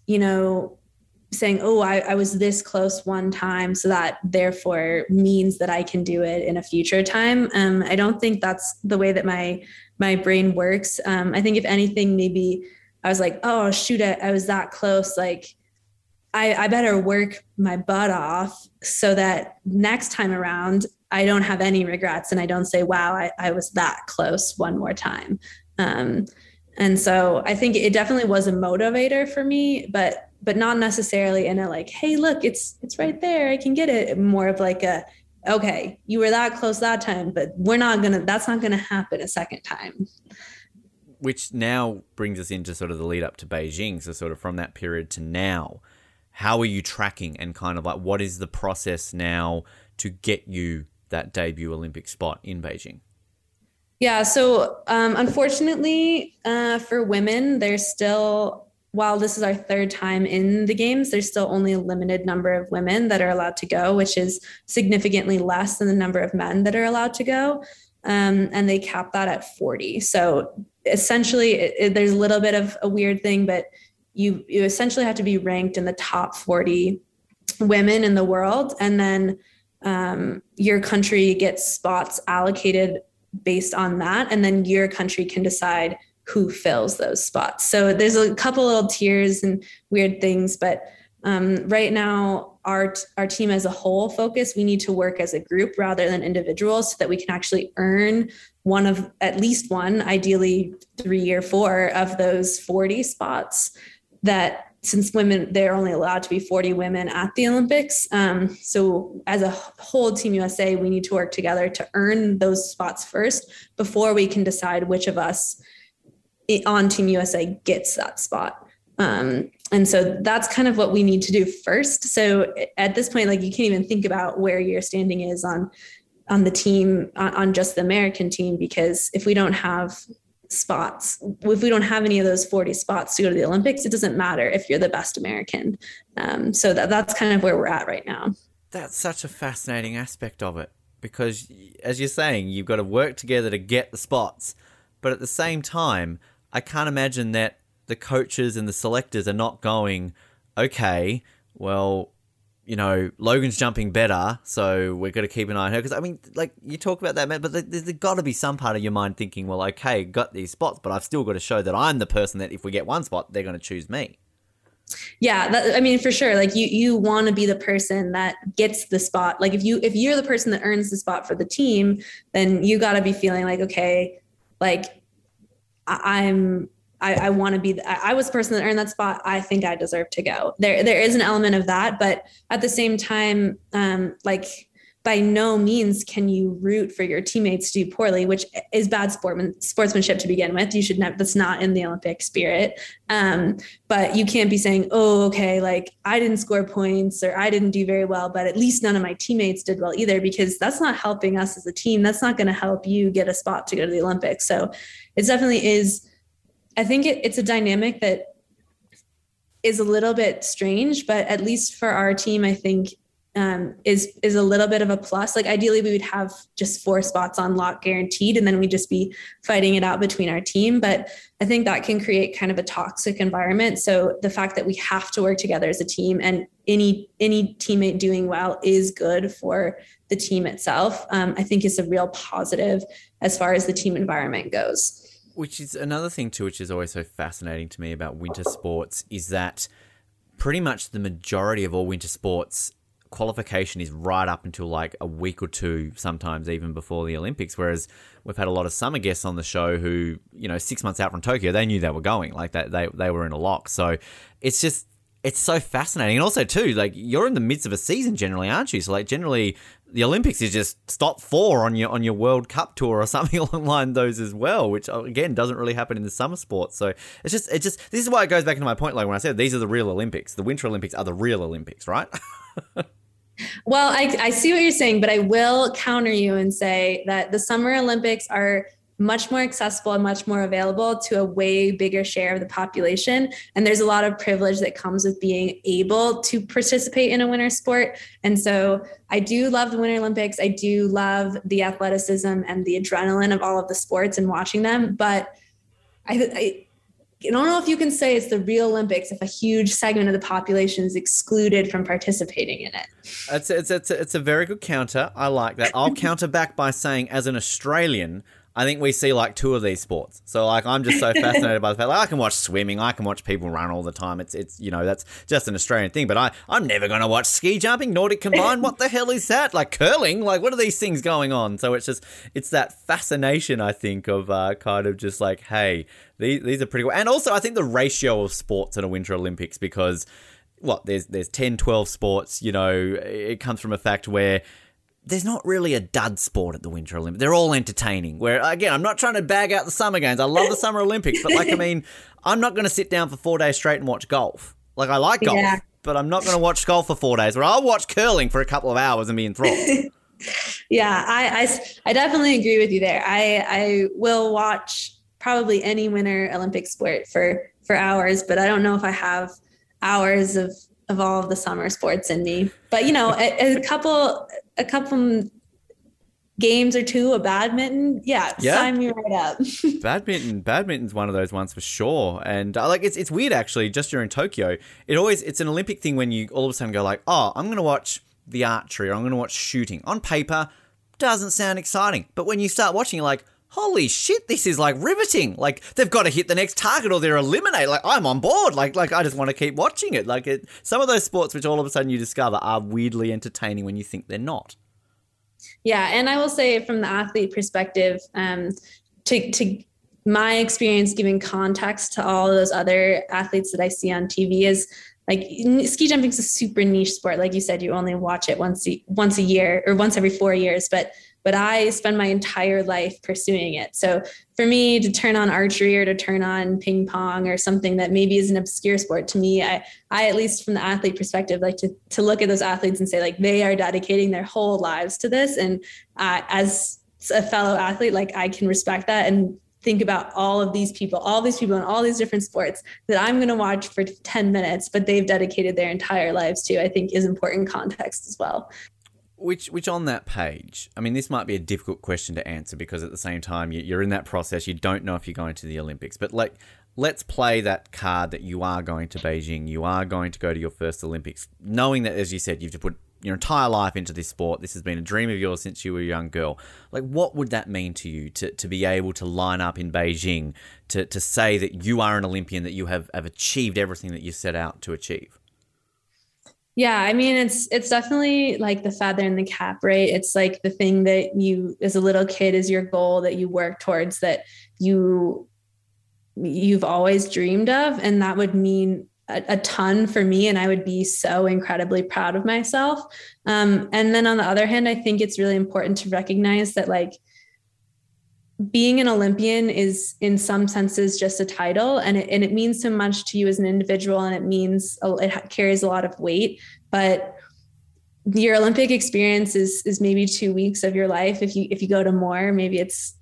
you know, saying, oh, I, I was this close one time, so that therefore means that I can do it in a future time. Um, I don't think that's the way that my my brain works. Um, I think if anything, maybe I was like, oh shoot, I, I was that close. Like I, I better work my butt off so that next time around I don't have any regrets and I don't say, wow, I, I was that close one more time. Um, and so I think it definitely was a motivator for me, but but not necessarily in a like, hey, look, it's it's right there, I can get it. More of like a, okay, you were that close that time, but we're not gonna that's not gonna happen a second time. Which now brings us into sort of the lead up to Beijing. So sort of from that period to now, how are you tracking and kind of like what is the process now to get you that debut Olympic spot in Beijing? Yeah, so um, unfortunately uh, for women, there's still while this is our third time in the games, there's still only a limited number of women that are allowed to go, which is significantly less than the number of men that are allowed to go. Um, and they cap that at 40. So essentially, it, it, there's a little bit of a weird thing, but you you essentially have to be ranked in the top 40 women in the world, and then um, your country gets spots allocated based on that, and then your country can decide who fills those spots. So there's a couple little tiers and weird things, but um, right now our our team as a whole focus we need to work as a group rather than individuals so that we can actually earn one of at least one ideally three or four of those 40 spots that since women they're only allowed to be 40 women at the olympics um, so as a whole team usa we need to work together to earn those spots first before we can decide which of us on Team USA gets that spot. Um, and so that's kind of what we need to do first. So at this point, like you can't even think about where your standing is on on the team on, on just the American team because if we don't have spots, if we don't have any of those 40 spots to go to the Olympics, it doesn't matter if you're the best American. Um, so that, that's kind of where we're at right now. That's such a fascinating aspect of it because, as you're saying, you've got to work together to get the spots, but at the same time, I can't imagine that the coaches and the selectors are not going, okay, well, you know, Logan's jumping better, so we're going to keep an eye on her. Because, I mean, like, you talk about that, but there's, got to be some part of your mind thinking, well, okay, got these spots, but I've still got to show that I'm the person that if we get one spot, they're going to choose me. Yeah, that, I mean, for sure. Like, you you want to be the person that gets the spot. Like, if you if you're the person that earns the spot for the team, then you got to be feeling like, okay, like I, am I, I want to be. I, I was the person that earned that spot. I think I deserve to go. There, there is an element of that, but at the same time, um, like by no means can you root for your teammates to do poorly, which is bad sportman, sportsmanship to begin with. You should never. That's not in the Olympic spirit. Um, but you can't be saying, "Oh, okay, like I didn't score points or I didn't do very well, but at least none of my teammates did well either," because that's not helping us as a team. That's not going to help you get a spot to go to the Olympics. So it definitely is. I think it, it's a dynamic that is a little bit strange, but at least for our team, I think um, is is a little bit of a plus. Like ideally, we would have just four spots on lock guaranteed, and then we'd just be fighting it out between our team. But I think that can create kind of a toxic environment. So the fact that we have to work together as a team, and any any teammate doing well is good for the team itself. Um, I think is a real positive as far as the team environment goes. Which is another thing too, which is always so fascinating to me about winter sports, is that pretty much the majority of all winter sports qualification is right up until like a week or two, sometimes even before the Olympics. Whereas we've had a lot of summer guests on the show who, you know, six months out from Tokyo, they knew they were going, like that they, they were in a lock. So it's just it's so fascinating. And also too, like you're in the midst of a season generally, aren't you? So like generally the Olympics is just stop four on your on your World Cup tour or <laughs> something along line those as well, which uh, again doesn't really happen in the summer sports. So it's just it just this is why it goes back into my point, like when I said these are the real Olympics. The Winter Olympics are the real Olympics, right? <laughs> well, I, I see what you're saying, but I will counter you and say that the Summer Olympics are much more accessible and much more available to a way bigger share of the population. And there's a lot of privilege that comes with being able to participate in a winter sport. And so I do love the Winter Olympics. I do love the athleticism and the adrenaline of all of the sports and watching them. But I, I I don't know if you can say it's the real Olympics if a huge segment of the population is excluded from participating in it. It's it's it's it's a very good counter. I like that. I'll counter back by saying, as an Australian, I think we see like two of these sports. So like I'm just so <laughs> fascinated by the fact like, I can watch swimming, I can watch people run all the time. It's it's you know that's just an Australian thing. But I I'm never gonna watch ski jumping, Nordic combined. What the hell is that? Like curling? Like what are these things going on? So it's just it's that fascination I think of uh, kind of just like hey these these are pretty cool. And also I think the ratio of sports at a Winter Olympics because what there's there's 10 12 sports you know it comes from a fact where there's not really a dud sport at the Winter Olympics. They're all entertaining. Where again, I'm not trying to bag out the summer games. I love the <laughs> Summer Olympics, but like I mean, I'm not going to sit down for four days straight and watch golf. Like I like golf, yeah. but I'm not going to watch golf for four days. Where I'll watch curling for a couple of hours and be enthralled. <laughs> yeah, I, I I definitely agree with you there. I I will watch probably any Winter Olympic sport for for hours, but I don't know if I have hours of of all of the summer sports in me. But you know, a, a couple a couple games or two of badminton, yeah, yeah. sign me right up. <laughs> badminton, badminton's one of those ones for sure. And uh, like, it's it's weird actually. Just you're in Tokyo, it always it's an Olympic thing when you all of a sudden go like, oh, I'm gonna watch the archery or I'm gonna watch shooting. On paper, doesn't sound exciting, but when you start watching, you're like. Holy shit, this is like riveting. Like they've got to hit the next target or they're eliminated. Like I'm on board. Like like I just want to keep watching it. Like it, some of those sports which all of a sudden you discover are weirdly entertaining when you think they're not. Yeah, and I will say from the athlete perspective, um, to to my experience giving context to all those other athletes that I see on TV is like ski jumping is a super niche sport. Like you said, you only watch it once a, once a year or once every four years, but but I spend my entire life pursuing it. So for me to turn on archery or to turn on ping pong or something that maybe is an obscure sport to me, I, I at least from the athlete perspective, like to, to look at those athletes and say like they are dedicating their whole lives to this. And uh, as a fellow athlete, like I can respect that and think about all of these people, all these people in all these different sports that I'm going to watch for 10 minutes, but they've dedicated their entire lives to, I think is important context as well. Which, which on that page, I mean, this might be a difficult question to answer because at the same time, you're in that process. You don't know if you're going to the Olympics, but like, let's play that card that you are going to Beijing. You are going to go to your first Olympics, knowing that, as you said, you've to put your entire life into this sport. This has been a dream of yours since you were a young girl. Like, what would that mean to you to, to be able to line up in Beijing to, to say that you are an Olympian, that you have, have achieved everything that you set out to achieve? Yeah, I mean it's it's definitely like the feather in the cap, right? It's like the thing that you as a little kid is your goal that you work towards that you you've always dreamed of and that would mean a, a ton for me and I would be so incredibly proud of myself. Um, and then on the other hand, I think it's really important to recognize that like being an Olympian is in some senses just a title and it, and it means so much to you as an individual and it means it carries a lot of weight, but your Olympic experience is is maybe two weeks of your life. If you if you go to more, maybe it's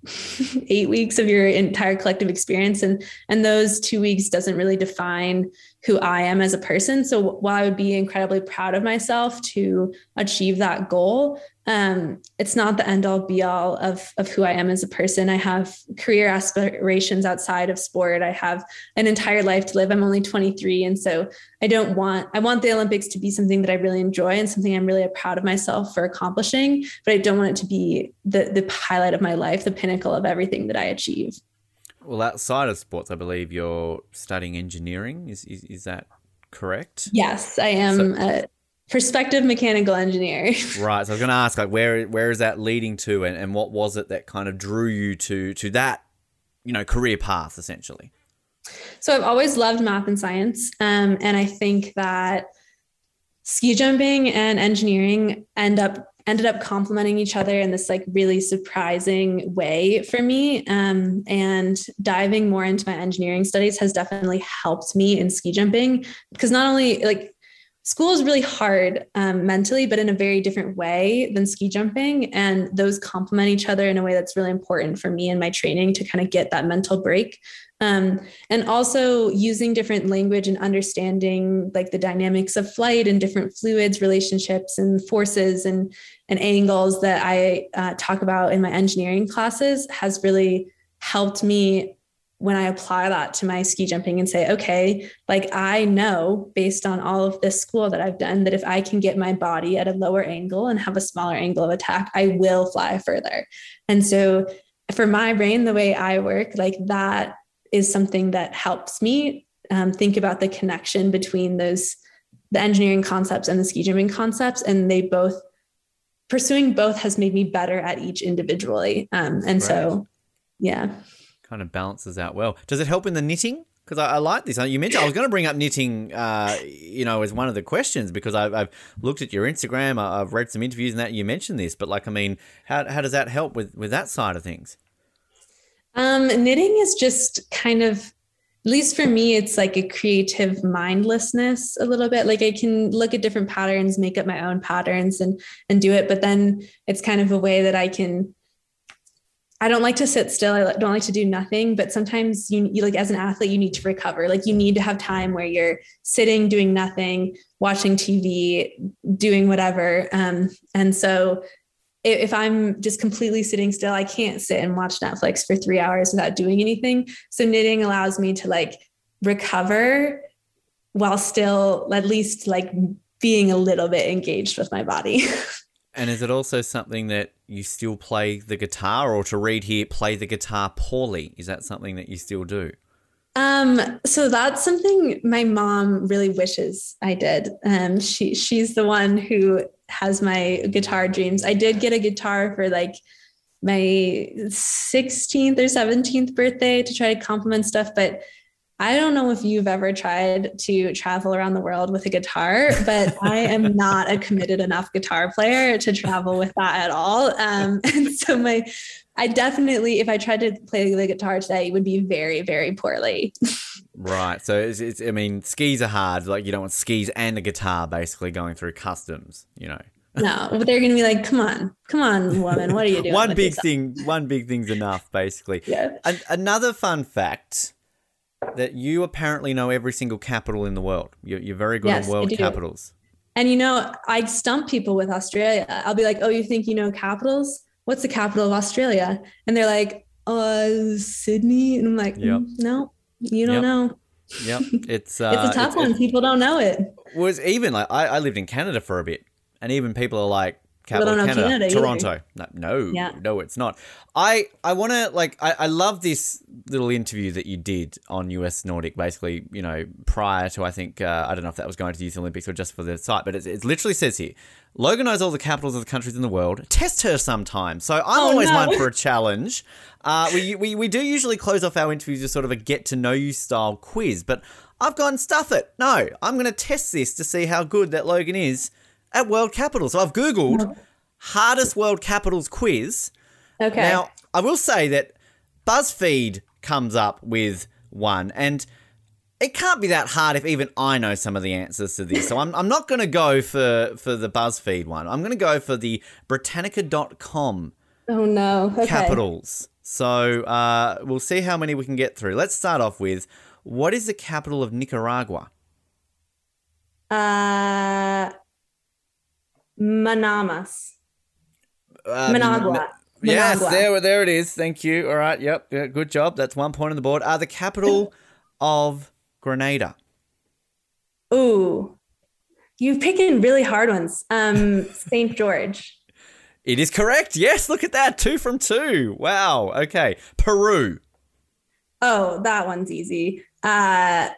<laughs> eight weeks of your entire collective experience. And and those two weeks doesn't really define who I am as a person. So while I would be incredibly proud of myself to achieve that goal, um, it's not the end all be all of, of who I am as a person. I have career aspirations outside of sport. I have an entire life to live. I'm only 23. And so I don't want, I want the Olympics to be something that I really enjoy and something I'm really proud of myself for accomplishing, but I don't want it to be the, the highlight of my life, the pinnacle of everything that I achieve. Well, outside of sports, I believe you're studying engineering. Is is, is that correct? Yes, I am so, a prospective mechanical engineer. <laughs> right. So I was going to ask, like, where where is that leading to, and, and what was it that kind of drew you to to that, you know, career path essentially? So I've always loved math and science. Um, and I think that ski jumping and engineering end up ended up complementing each other in this like really surprising way for me um, and diving more into my engineering studies has definitely helped me in ski jumping because not only like school is really hard um, mentally but in a very different way than ski jumping and those complement each other in a way that's really important for me in my training to kind of get that mental break. Um, and also using different language and understanding like the dynamics of flight and different fluids relationships and forces and and angles that i uh, talk about in my engineering classes has really helped me when i apply that to my ski jumping and say okay like i know based on all of this school that i've done that if i can get my body at a lower angle and have a smaller angle of attack i will fly further. And so for my brain the way i work like that is something that helps me um, think about the connection between those the engineering concepts and the ski jumping concepts. And they both pursuing both has made me better at each individually. Um, and so yeah Kind of balances out well. Does it help in the knitting? Because I, I like this. You mentioned I was going to bring up knitting, uh, you know, as one of the questions because I've, I've looked at your Instagram. I- I've read some interviews and that you mentioned this. But like, I mean, how, how does that help with with that side of things? Um, knitting is just kind of, at least for me, it's like a creative mindlessness a little bit. Like I can look at different patterns, make up my own patterns and and do it. But then it's kind of a way that I can. I don't like to sit still. I don't like to do nothing. But sometimes you, you like as an athlete, you need to recover. Like you need to have time where you're sitting, doing nothing, watching TV, doing whatever. Um, and so if if I'm just completely sitting still, I can't sit and watch Netflix for three hours without doing anything. So knitting allows me to like recover while still at least like being a little bit engaged with my body. <laughs> And is it also something that you still play the guitar, or to read here, play the guitar poorly? Is that something that you still do? Um, so that's something my mom really wishes I did. Um, she she's the one who has my guitar dreams. I did get a guitar for like my 16th or 17th birthday to try to complement stuff, but I don't know if you've ever tried to travel around the world with a guitar, but <laughs> I am not a committed enough guitar player to travel with that at all. Um, <laughs> and so my I definitely, if I tried to play the guitar today, it would be very, very poorly. Right. So it's, it's I mean, skis are hard. Like you don't want skis and a guitar basically going through customs. You know. No, but they're gonna be like, "Come on, come on, woman, what are you <laughs> doing?" one big yourself?" thing. One big thing's enough, basically. Yeah. An- another fun fact that you apparently know every single capital in the world. You're, you're very good Yes, at world capitals. And you know, I stump people with Australia. I'll be like, "Oh, you think you know capitals? What's the capital of Australia?" And they're like, "Uh, Sydney." And I'm like, Yep. "Mm, "No, you don't Yep. know. Yep. <laughs> It's uh, It's a tough one. People don't know it." was even like I, I lived in Canada for a bit, and even people are like capital Canada, Canada. Toronto. No, no, Yeah. no, it's not. I I want to like I, I love this little interview that you did on US Nordic, basically you know prior to I think uh, I don't know if that was going to the Youth Olympics or just for the site, but it, it literally says here. Logan knows all the capitals of the countries in the world. Test her sometime. So I'm Oh, always no. one for a <laughs> challenge. Uh, we, we we do usually close off our interviews with sort of a get to know you style quiz, but I've gone stuff it. No, I'm going to test this to see how good that Logan is at world capitals. So I've googled hardest world capitals quiz. Okay. Now I will say that BuzzFeed comes up with one, and it can't be that hard if even I know some of the answers to this. So I'm, I'm not going to go for for the BuzzFeed one. I'm going to go for the Britannica.com oh no. Okay. capitals. So uh, we'll see how many we can get through. Let's start off with what is the capital of Nicaragua? Uh, Manamas. Uh, Managua. Yes, Managua. there, there it is. Thank you. All right. Yep. yeah, good job. That's one point on the board. Uh, the capital of Grenada. Ooh, you're picking really hard ones. Um, <laughs> St. George. It is correct. Yes. Look at that. Two from two. Wow. Okay. Peru. Oh, that one's easy. Uh,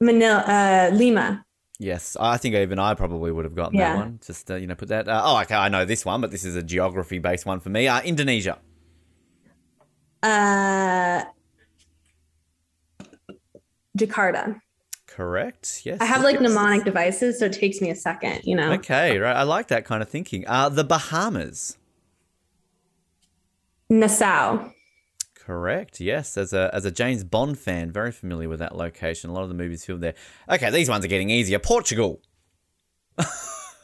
Manila, uh, Lima. Yes, I think even I probably would have gotten Yeah. that one. Just uh, you know, put that. Uh, oh, okay, I know this one, but this is a geography-based one for me. Uh, Indonesia. Uh, Jakarta. Correct. Yes. I have like mnemonic devices, so it takes me a second, you know. Okay, right. I like that kind of thinking. Uh, the Bahamas. Nassau. Correct. Yes, as a as a James Bond fan, very familiar with that location. A lot of the movies filmed there. Okay, these ones are getting easier. Portugal. <laughs>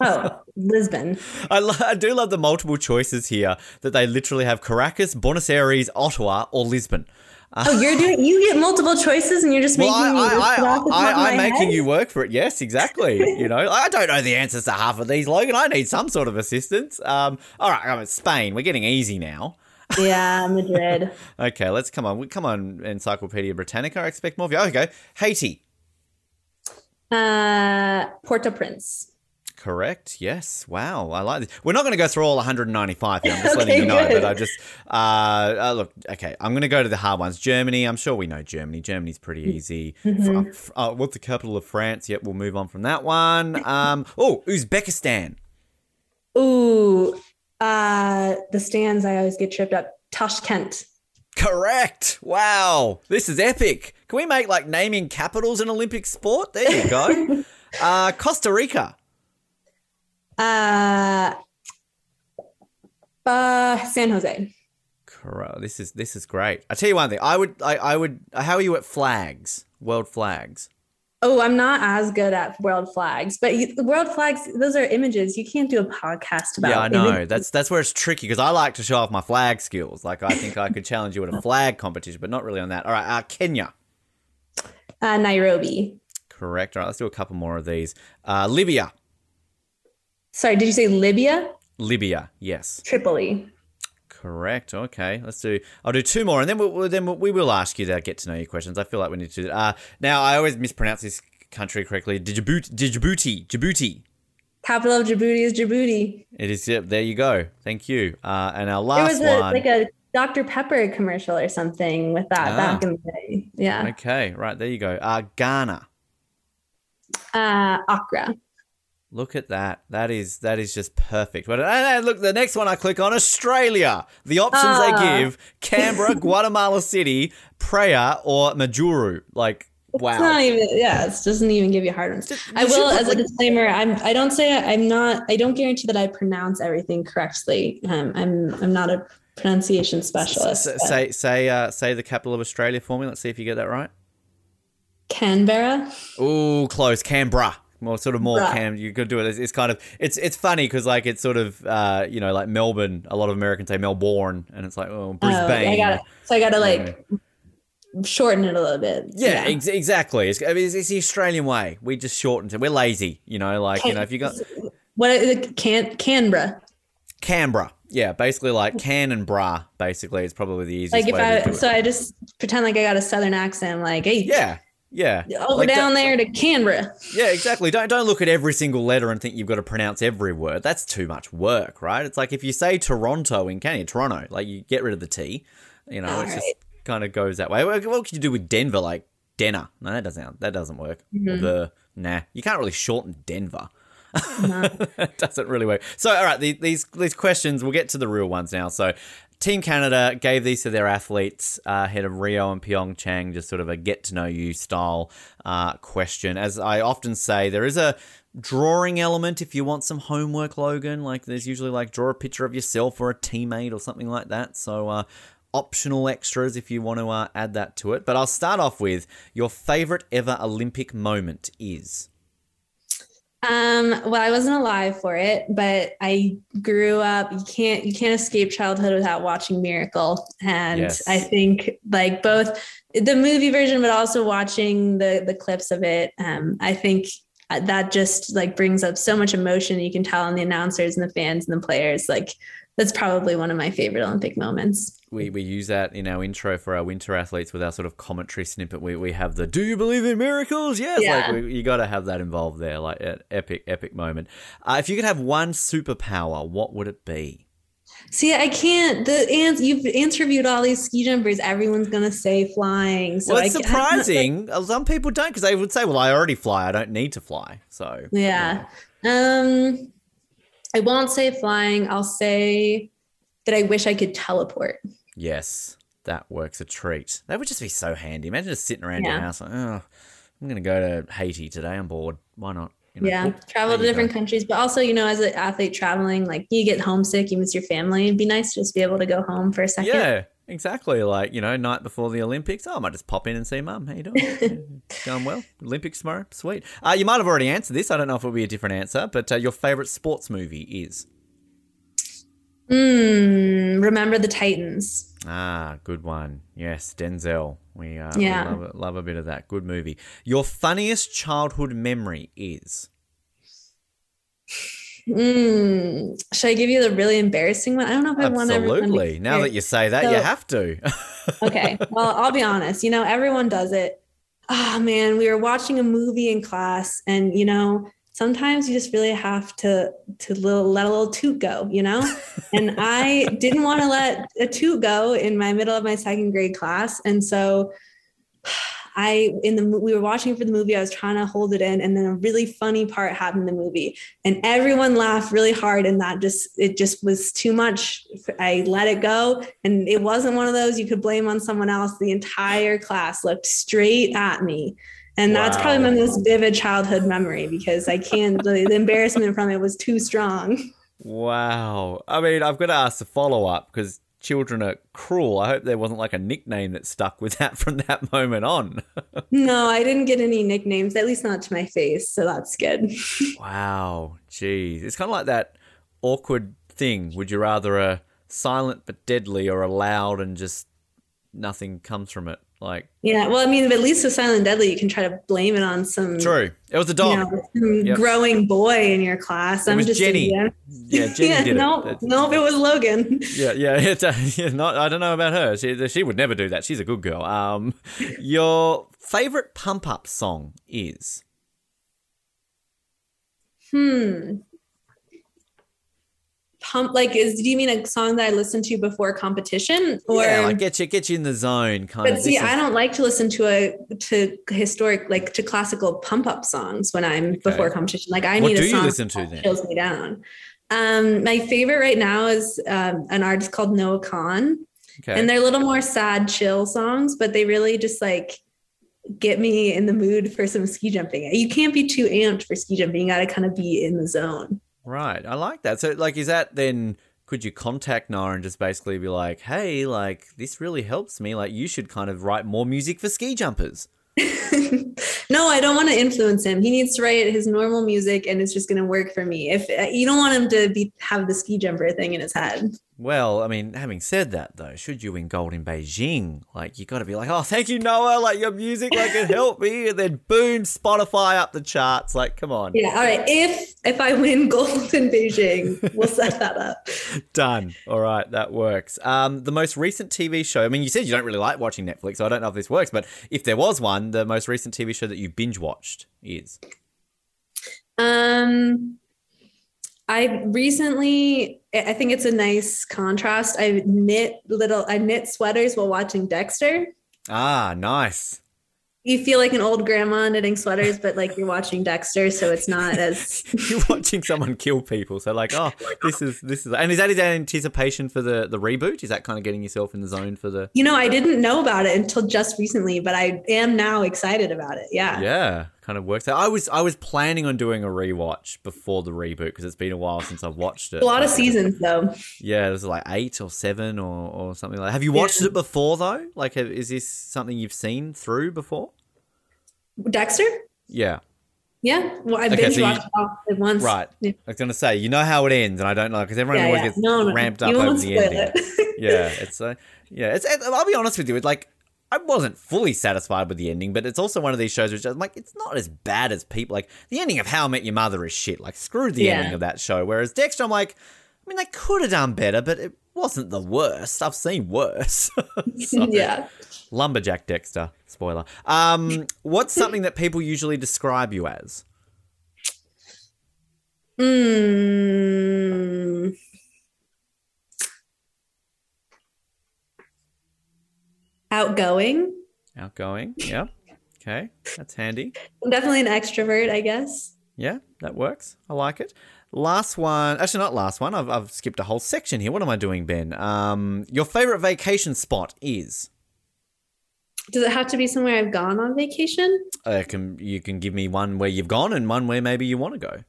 Oh, Lisbon. I, lo- I do love the multiple choices here that they literally have Caracas, Buenos Aires, Ottawa, or Lisbon. Oh, you're doing. You get multiple choices, and you're just Well, making me. I, list it off the top I, of I, I'm making head? you work for it. Yes, exactly. you know, I don't know the answers to half of these, Logan. I need some sort of assistance. Um, all right, um, Spain. We're getting easy now. Yeah, Madrid. <laughs> Okay, let's come on. Come on, Encyclopedia Britannica. I expect more of you. Okay, Haiti. uh, Port-au-Prince. Correct. Yes. Wow. I like this. We're not going to go through all 195 here. I'm just <laughs> letting you know. good. But I just uh, uh, look. Okay. I'm going to go to the hard ones. Germany. I'm sure we know Germany. Germany's pretty easy. Mm-hmm. Fr- f- uh, what's the capital of France? Yep. We'll move on from that one. Um. Oh, Uzbekistan. Ooh, uh, the stands. I always get tripped up. Tashkent. Correct. Wow. This is epic. Can we make like naming capitals an Olympic sport? There you go. <laughs> uh, Costa Rica. Uh, uh, San Jose. Correct. This is this is great. I tell you one thing. I would. I, I would. How are you at flags? World flags. Oh, I'm not as good at world flags, but you, world flags, those are images. You can't do a podcast about. Yeah, I know. images. That's that's where it's tricky because I like to show off my flag skills. Like I think I could challenge you at a <laughs> flag competition, but not really on that. All right, uh, Kenya. uh, Nairobi. Correct. All right, let's do a couple more of these. Uh, Libya. Sorry, did you say Libya? Libya. Yes. Tripoli. Correct. Okay. Let's do. I'll do two more, and then we'll, then we'll, we will ask you to get to know your questions. I feel like we need to. Uh, now I always mispronounce this country correctly. Djibouti. Djibouti. Djibouti. Capital of Djibouti is Djibouti. It is. Yep. There you go. Thank you. Uh, and our last was a, one. like a Dr. Pepper commercial or something with that Ah. back in the day. Yeah. Okay. Right. There you go. Uh, Ghana. Uh, Accra. Look at that. That is that is just perfect. But and, look, the next one I click on Australia. The options Ah. they give: Canberra, <laughs> Guatemala City, Praia, or Majuro. Like, wow. It's not even. Yeah, it doesn't even give you hard ones. I will, as a disclaimer, I'm. I don't say I'm not. I don't guarantee that I pronounce everything correctly. Um, I'm. I'm not a pronunciation specialist. S- say say uh, say the capital of Australia for me. Let's see if you get that right. Canberra. Ooh, close. Canberra. More sort of more Bruh. Cam. You could do it. It's, it's kind of it's it's funny because like it's sort of uh, you know like Melbourne. A lot of Americans say Melbourne, and it's like oh Oh, Brisbane. I got it. So I got to like shorten it a little bit. Yeah, ex- exactly. It's, I mean, it's, it's the Australian way. We just shortened it. We're lazy, you know. Like you know, if you got What is it? Can Canberra? Canberra, yeah, basically like can and bra. Basically, it's probably the easiest Like if I so it. I just pretend like I got a southern accent. Like hey, Yeah, yeah. over Like, down there to Canberra. Yeah, exactly. Don't don't look at every single letter and think you've got to pronounce every word. That's too much work, right? It's like if you say Toronto in Canada, Toronto, like you get rid of the T. You know, it's just kind of goes that way. What, what could you do with Denver? Like Denner? No, that doesn't that doesn't work. Mm-hmm. The nah, you can't really shorten Denver. it <laughs> doesn't really work. So, all right, the, these these questions. We'll get to the real ones now. So, Team Canada gave these to their athletes uh, ahead of Rio and Pyeongchang, just sort of a get to know you style uh, question. As I often say, there is a drawing element if you want some homework, Logan. Like, there's usually like draw a picture of yourself or a teammate or something like that. So, uh, optional extras if you want to uh, add that to it. But I'll start off with your favorite ever Olympic moment is. Um, well, I wasn't alive for it, but I grew up. You can't you can't escape childhood without watching Miracle, and Yes. I think like both the movie version, but also watching the the clips of it. Um, I think that just like brings up so much emotion. You can tell on the announcers and the fans and the players. Like that's probably one of my favorite Olympic moments. we, we use that in our intro for our winter athletes with our sort of commentary snippet. We, we have the "Do you believe in miracles?" Yes, Yeah. like we, you got to have that involved there, like an epic epic moment. Uh, if you could have one superpower, what would it be? See, I can't. The ans you've interviewed all these ski jumpers. Everyone's gonna say flying. So well, it's can't- surprising. <laughs> Uh, Some people don't because they would say, "Well, I already fly. I don't need to fly." So Yeah. Um I won't say flying. I'll say that I wish I could teleport. Yes. That works a treat. That would just be so handy. Imagine just sitting around your house like, oh, I'm going to go to Haiti today. I'm bored. Why not? You know, Yeah, whoop, travel to different go. countries, but also, you know, as an athlete traveling, like you get homesick, you miss your family. It'd be nice to just be able to go home for a second. Yeah, exactly. Like, you know, night before the Olympics. Oh, I might just pop in and see mum. How you doing? <laughs> Going well? Olympics tomorrow? Sweet. Uh, you might have already answered this. I don't know if it'll be a different answer, but uh, your favourite sports movie is? Mm, remember the Titans. Ah, good one. Yes, Denzel. We, uh, Yeah. we love, love a bit of that. Good movie. Your funniest childhood memory is? Mm, should I give you the really embarrassing one? I don't know if I want to Absolutely. Now that you say that, you have to. <laughs> okay. Well, I'll be honest. You know, everyone does it. Oh man, we were watching a movie in class, and you know, sometimes you just really have to to little, let a little toot go. You know, <laughs> and I didn't want to let a toot go in my middle of my second grade class, and so. I in the we were watching for the movie. I was trying to hold it in, and then a really funny part happened in the movie, and everyone laughed really hard. And that just it just was too much. I let it go, and it wasn't one of those you could blame on someone else. The entire class looked straight at me. And that's probably my Wow. most vivid childhood memory because I can't, the, the embarrassment from it was too strong. wow. I mean, I've got to ask the follow up because children are cruel. I hope there wasn't like a nickname that stuck with that <laughs> from that moment on. No, I didn't get any nicknames, at least not to my face. So that's good. <laughs> wow. Jeez. It's kind of like that awkward thing. Would you rather a silent but deadly or a loud and just nothing comes from it? Like, Yeah. Well, I mean, at least with Silent Deadly, you can try to blame it on some, true. It was a you dog. know, some Yep. growing boy in your class. I'm was just Jenny. yeah. Yeah, <laughs> Jenny yeah, did it. no, That's- no, it was Logan. Yeah, yeah, <laughs> it's, uh, yeah not, I don't know about her. She, she would never do that. She's a good girl. Um, <laughs> your favorite pump up song is? Hmm. Pump like is do you mean a song that I listen to before competition or yeah, like get you get you in the zone, kind but of. see this I don't like to listen to a to historic like to classical pump up songs when I'm before competition. Like I What need a song listen to that then? chills me down. Um my favorite right now is um, an artist called Noah Kahan. okay. And they're a little more sad, chill songs, but they really just like get me in the mood for some ski jumping. You can't be too amped for ski jumping. You got to kind of be in the zone. Right. I like that. So, like, is that then? Could you contact Noah and just basically be like, "Hey, like, this really helps me. Like, you should kind of write more music for ski jumpers." <laughs> no, I don't want to influence him. He needs to write his normal music, and it's just going to work for me. If uh, you don't want him to be have the ski jumper thing in his head, Well, I mean, having said that, though, should you win gold in Beijing, like, you got to be like, "Oh, thank you, Noah. Like, your music, like, it helped me." And then, boom, Spotify up the charts. Like, come on, yeah. All right. If if I win <laughs> gold in Beijing, we'll set that up. <laughs> done. All right, that works. Um, the most recent TV show. I mean, you said you don't really like watching Netflix, so I don't know if this works. But if there was one, the most recent TV show that you binge watched is. Um, I recently, I think it's a nice contrast. I knit little, I knit sweaters while watching Dexter. Ah, nice. You feel like an old grandma knitting sweaters, but like you're watching Dexter, so it's not as. <laughs> You're watching someone kill people, so like, oh, this is this is, and is that in anticipation for the the reboot? Is that kind of getting yourself in the zone for the? You know, I didn't know about it until just recently, but I am now excited about it. Yeah. Yeah, kind of works out. I was I was planning on doing a rewatch before the reboot because it's been a while since I've watched it. A lot of seasons though. Yeah, there's like eight or seven or, or something like. that. Have you watched Yeah. it before though? Like, have, is this something you've seen through before? Dexter? Yeah, Yeah. Well, I Okay, binge so watched all at once. right. Yeah. I was gonna say, you know how it ends, and I don't know because everyone Yeah, always gets No, no, ramped up over the ending. it. <laughs> yeah, it's uh, yeah, it's. it- I'll be honest with you, it's like I wasn't fully satisfied with the ending, but it's also one of these shows which I'm like, it's not as bad as people like the ending of How I Met Your Mother is shit. Like, screw the Yeah. ending of that show. Whereas Dexter, I'm like, I mean, they could have done better, but it wasn't the worst. I've seen worse. <laughs> So, <laughs> yeah. Lumberjack Dexter. Spoiler. Um, what's <laughs> something that people usually describe you as? Mm. Outgoing. Outgoing. Yeah. Okay, that's handy. I'm definitely an extrovert, I guess. Yeah, that works. I like it. Last one, actually not last one. I've, I've skipped a whole section here. What am I doing, Ben? Um, your favorite vacation spot is? Does it have to be somewhere I've gone on vacation? Uh, can you can give me one where you've gone and one where maybe you want to go.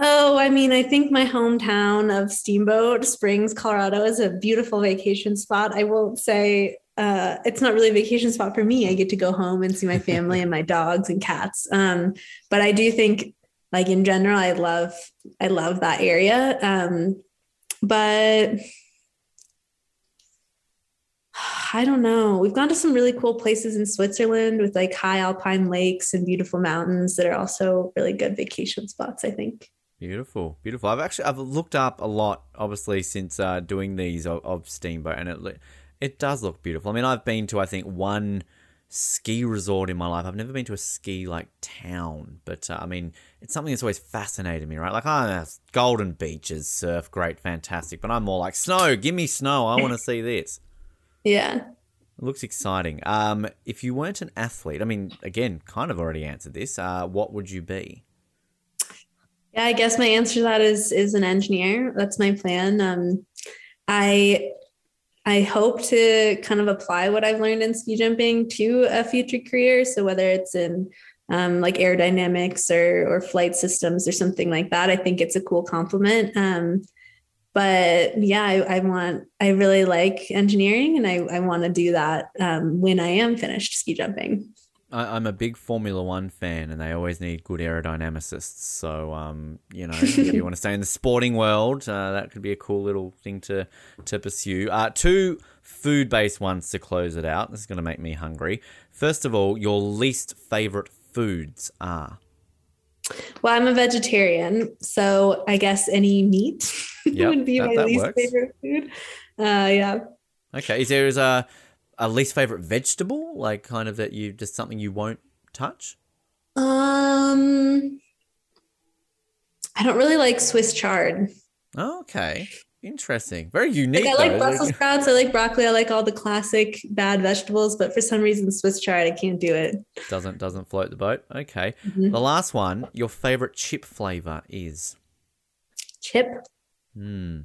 Oh, I mean, I think my hometown of Steamboat Springs, Colorado is a beautiful vacation spot. I won't say uh, it's not really a vacation spot for me. I get to go home and see my family and my dogs and cats. Um, but I do think, like in general, I love I love that area. Um, but I don't know. We've gone to some really cool places in Switzerland with like high alpine lakes and beautiful mountains that are also really good vacation spots, I think. Beautiful, beautiful. I've actually I've looked up a lot, obviously, since uh, doing these of, of Steamboat, and it it does look beautiful. I mean, I've been to I think one ski resort in my life. I've never been to a ski like town, but uh, I mean, it's something that's always fascinated me, right? Like, oh, golden beaches, surf, great, fantastic. But I'm more like snow. Give me snow. I want to see this. Yeah. It looks exciting. Um, if you weren't an athlete, I mean, again, kind of already answered this. Uh, what would you be? Yeah, I guess my answer to that is is an engineer. That's my plan. Um, I I hope to kind of apply what I've learned in ski jumping to a future career. So whether it's in um, like aerodynamics or or flight systems or something like that, I think it's a cool compliment. Um, but yeah, I, I, want I really like engineering, and I, I want to do that um, when I am finished ski jumping. I, am a big Formula One fan, and they always need good aerodynamicists. So, um, you know, <laughs> if you want to stay in the sporting world, uh, that could be a cool little thing to to pursue. Uh, two food-based ones to close it out. This is going to make me hungry. First of all, your least favorite foods are. Well, I'm a vegetarian, so I guess any meat <laughs> yep, would be that, my that least works. favorite food. Uh, yeah. Okay. Is there is a a least favorite vegetable, like kind of that you just something you won't touch? Um, I don't really like Swiss chard. okay. Interesting. Very unique. Like, I like though. Brussels <laughs> sprouts. I like broccoli. I like all the classic bad vegetables, but for some reason, Swiss chard, I can't do it. Doesn't doesn't float the boat. Okay. Mm-hmm. The last one. Your favorite chip flavor is chip. Hmm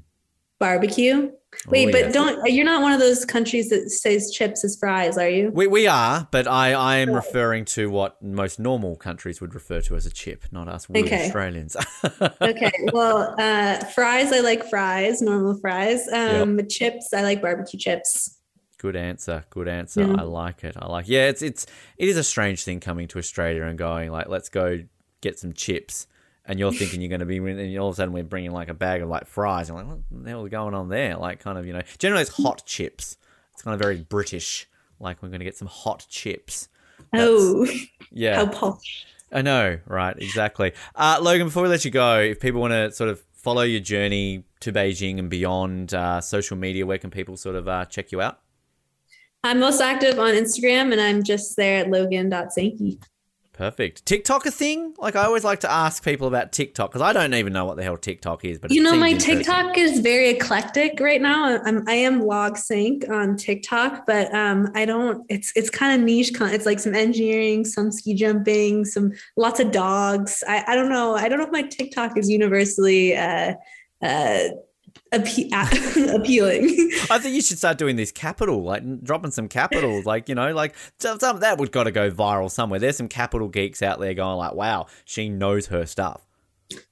barbecue. Wait, oh, but yes. don't you're not one of those countries that says chips as fries, are you? We, we are, but I, I am referring to what most normal countries would refer to as a chip, not us weird okay. Australians. <laughs> okay. Well, uh, fries I like fries, normal fries. Um, yep. chips I like barbecue chips. Good answer. Good answer. Yeah. I like it. I like. Yeah, it's it's it is a strange thing coming to Australia and going like, let's go get some chips and you're thinking <laughs> you're going to be, and all of a sudden we're bringing like a bag of like fries. And like, what the hell is going on there? Like, kind of, you know, generally it's hot chips. It's kind of very British. Like, we're going to get some hot chips. That's, oh, <laughs> yeah. How posh. I know, right? Exactly. Uh, Logan, before we let you go, if people want to sort of follow your journey to Beijing and beyond, uh, social media, where can people sort of uh, check you out? I'm most active on Instagram, and I'm just there at logan.sankey. Perfect. TikTok a thing? Like I always like to ask people about TikTok because I don't even know what the hell TikTok is. But you know, my TikTok is very eclectic right now. I'm I am log sync on TikTok, but um, I don't. It's it's kind of niche. It's like some engineering, some ski jumping, some lots of dogs. I I don't know. I don't know if my TikTok is universally. Uh, uh, appe- <laughs> appealing. I think you should start doing this capital, like dropping some capital, <laughs> like you know, like some, that would got to go viral somewhere. There's some capital geeks out there going like, "Wow, she knows her stuff."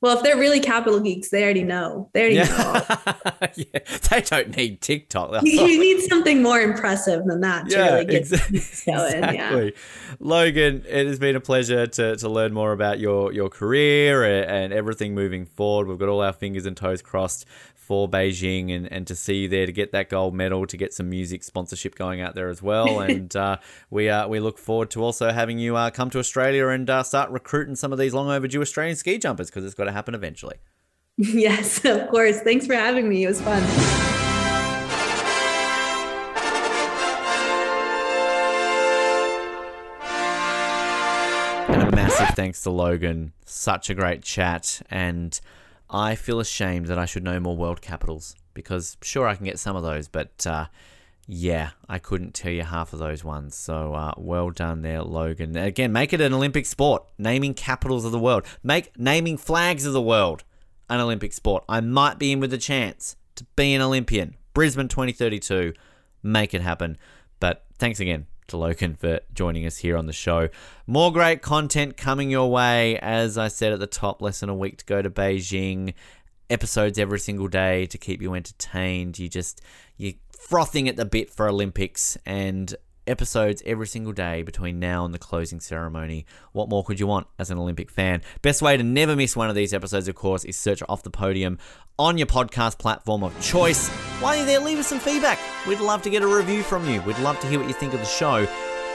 Well, if they're really capital geeks, they already know. They already yeah. know. <laughs> yeah, they don't need TikTok. You, you need something more impressive than that to yeah, really get exactly. going. Exactly. Yeah. Logan, it has been a pleasure to, to learn more about your, your career and everything moving forward. We've got all our fingers and toes crossed for Beijing and, and to see you there to get that gold medal, to get some music sponsorship going out there as well. <laughs> and uh, we uh, we look forward to also having you uh, come to Australia and uh, start recruiting some of these long overdue Australian ski jumpers because it's got to happen eventually. <laughs> Yes, of course. Thanks for having me. It was fun. And a massive thanks to Logan. Such a great chat. And I feel ashamed that I should know more world capitals because sure I can get some of those, but uh, yeah, I couldn't tell you half of those ones. So uh, well done there, Logan. Again, make it an Olympic sport. Naming capitals of the world. Make naming flags of the world an Olympic sport. I might be in with a chance to be an Olympian. Brisbane 2032. Make it happen. But thanks again to Logan for joining us here on the show. More great content coming your way. As I said at the top, less than a week to go to Beijing. Episodes every single day to keep you entertained. You just you frothing at the bit for Olympics and episodes every single day between now and the closing ceremony. What more could you want as an Olympic fan? Best way to never miss one of these episodes, of course, is search Off the Podium on your podcast platform of choice. While you're there, leave us some feedback. We'd love to get a review from you. We'd love to hear what you think of the show.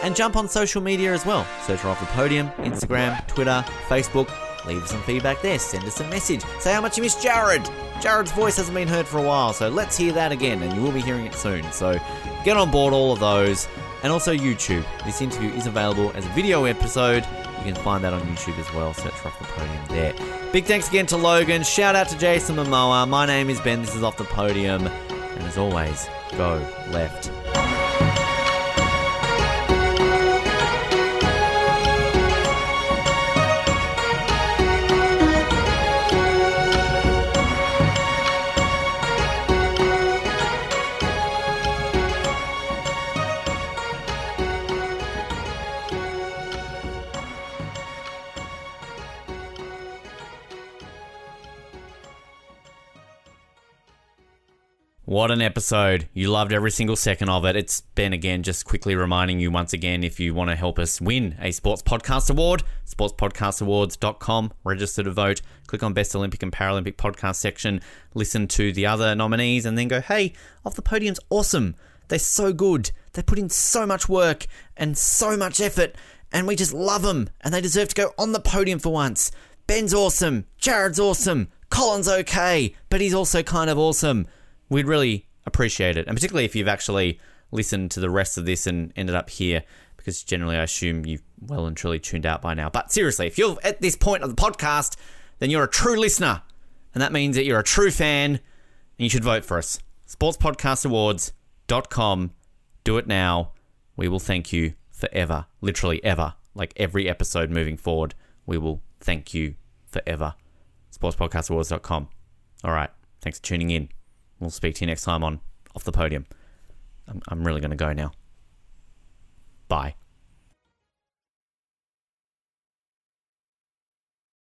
And jump on social media as well. Search Off the Podium, Instagram, Twitter, Facebook. Leave us some feedback there. Send us a message. Say how much you miss Jared. Jared's voice hasn't been heard for a while, so let's hear that again, and you will be hearing it soon. So get on board all of those. And also YouTube. This interview is available as a video episode. You can find that on YouTube as well. Search Off the Podium there. Big thanks again to Logan. Shout out to Jason Momoa. My name is Ben. This is Off the Podium. And as always, go left. What an episode. You loved every single second of it. It's Ben again, just quickly reminding you once again if you want to help us win a Sports Podcast Award, sportspodcastawards.com, register to vote, click on Best Olympic and Paralympic Podcast section, listen to the other nominees, and then go, hey, Off the Podium's awesome. They're so good. They put in so much work and so much effort, and we just love them, and they deserve to go on the podium for once. Ben's awesome. Jared's awesome. Colin's okay, but he's also kind of awesome we'd really appreciate it. And particularly if you've actually listened to the rest of this and ended up here, because generally I assume you've well and truly tuned out by now. But seriously, if you're at this point of the podcast, then you're a true listener. And that means that you're a true fan and you should vote for us. SportsPodcastAwards.com. Do it now. We will thank you forever. Literally ever. Like every episode moving forward, we will thank you forever. SportsPodcastAwards.com. All right. Thanks for tuning in. We'll speak to you next time on Off the Podium. I'm, I'm really going to go now. Bye.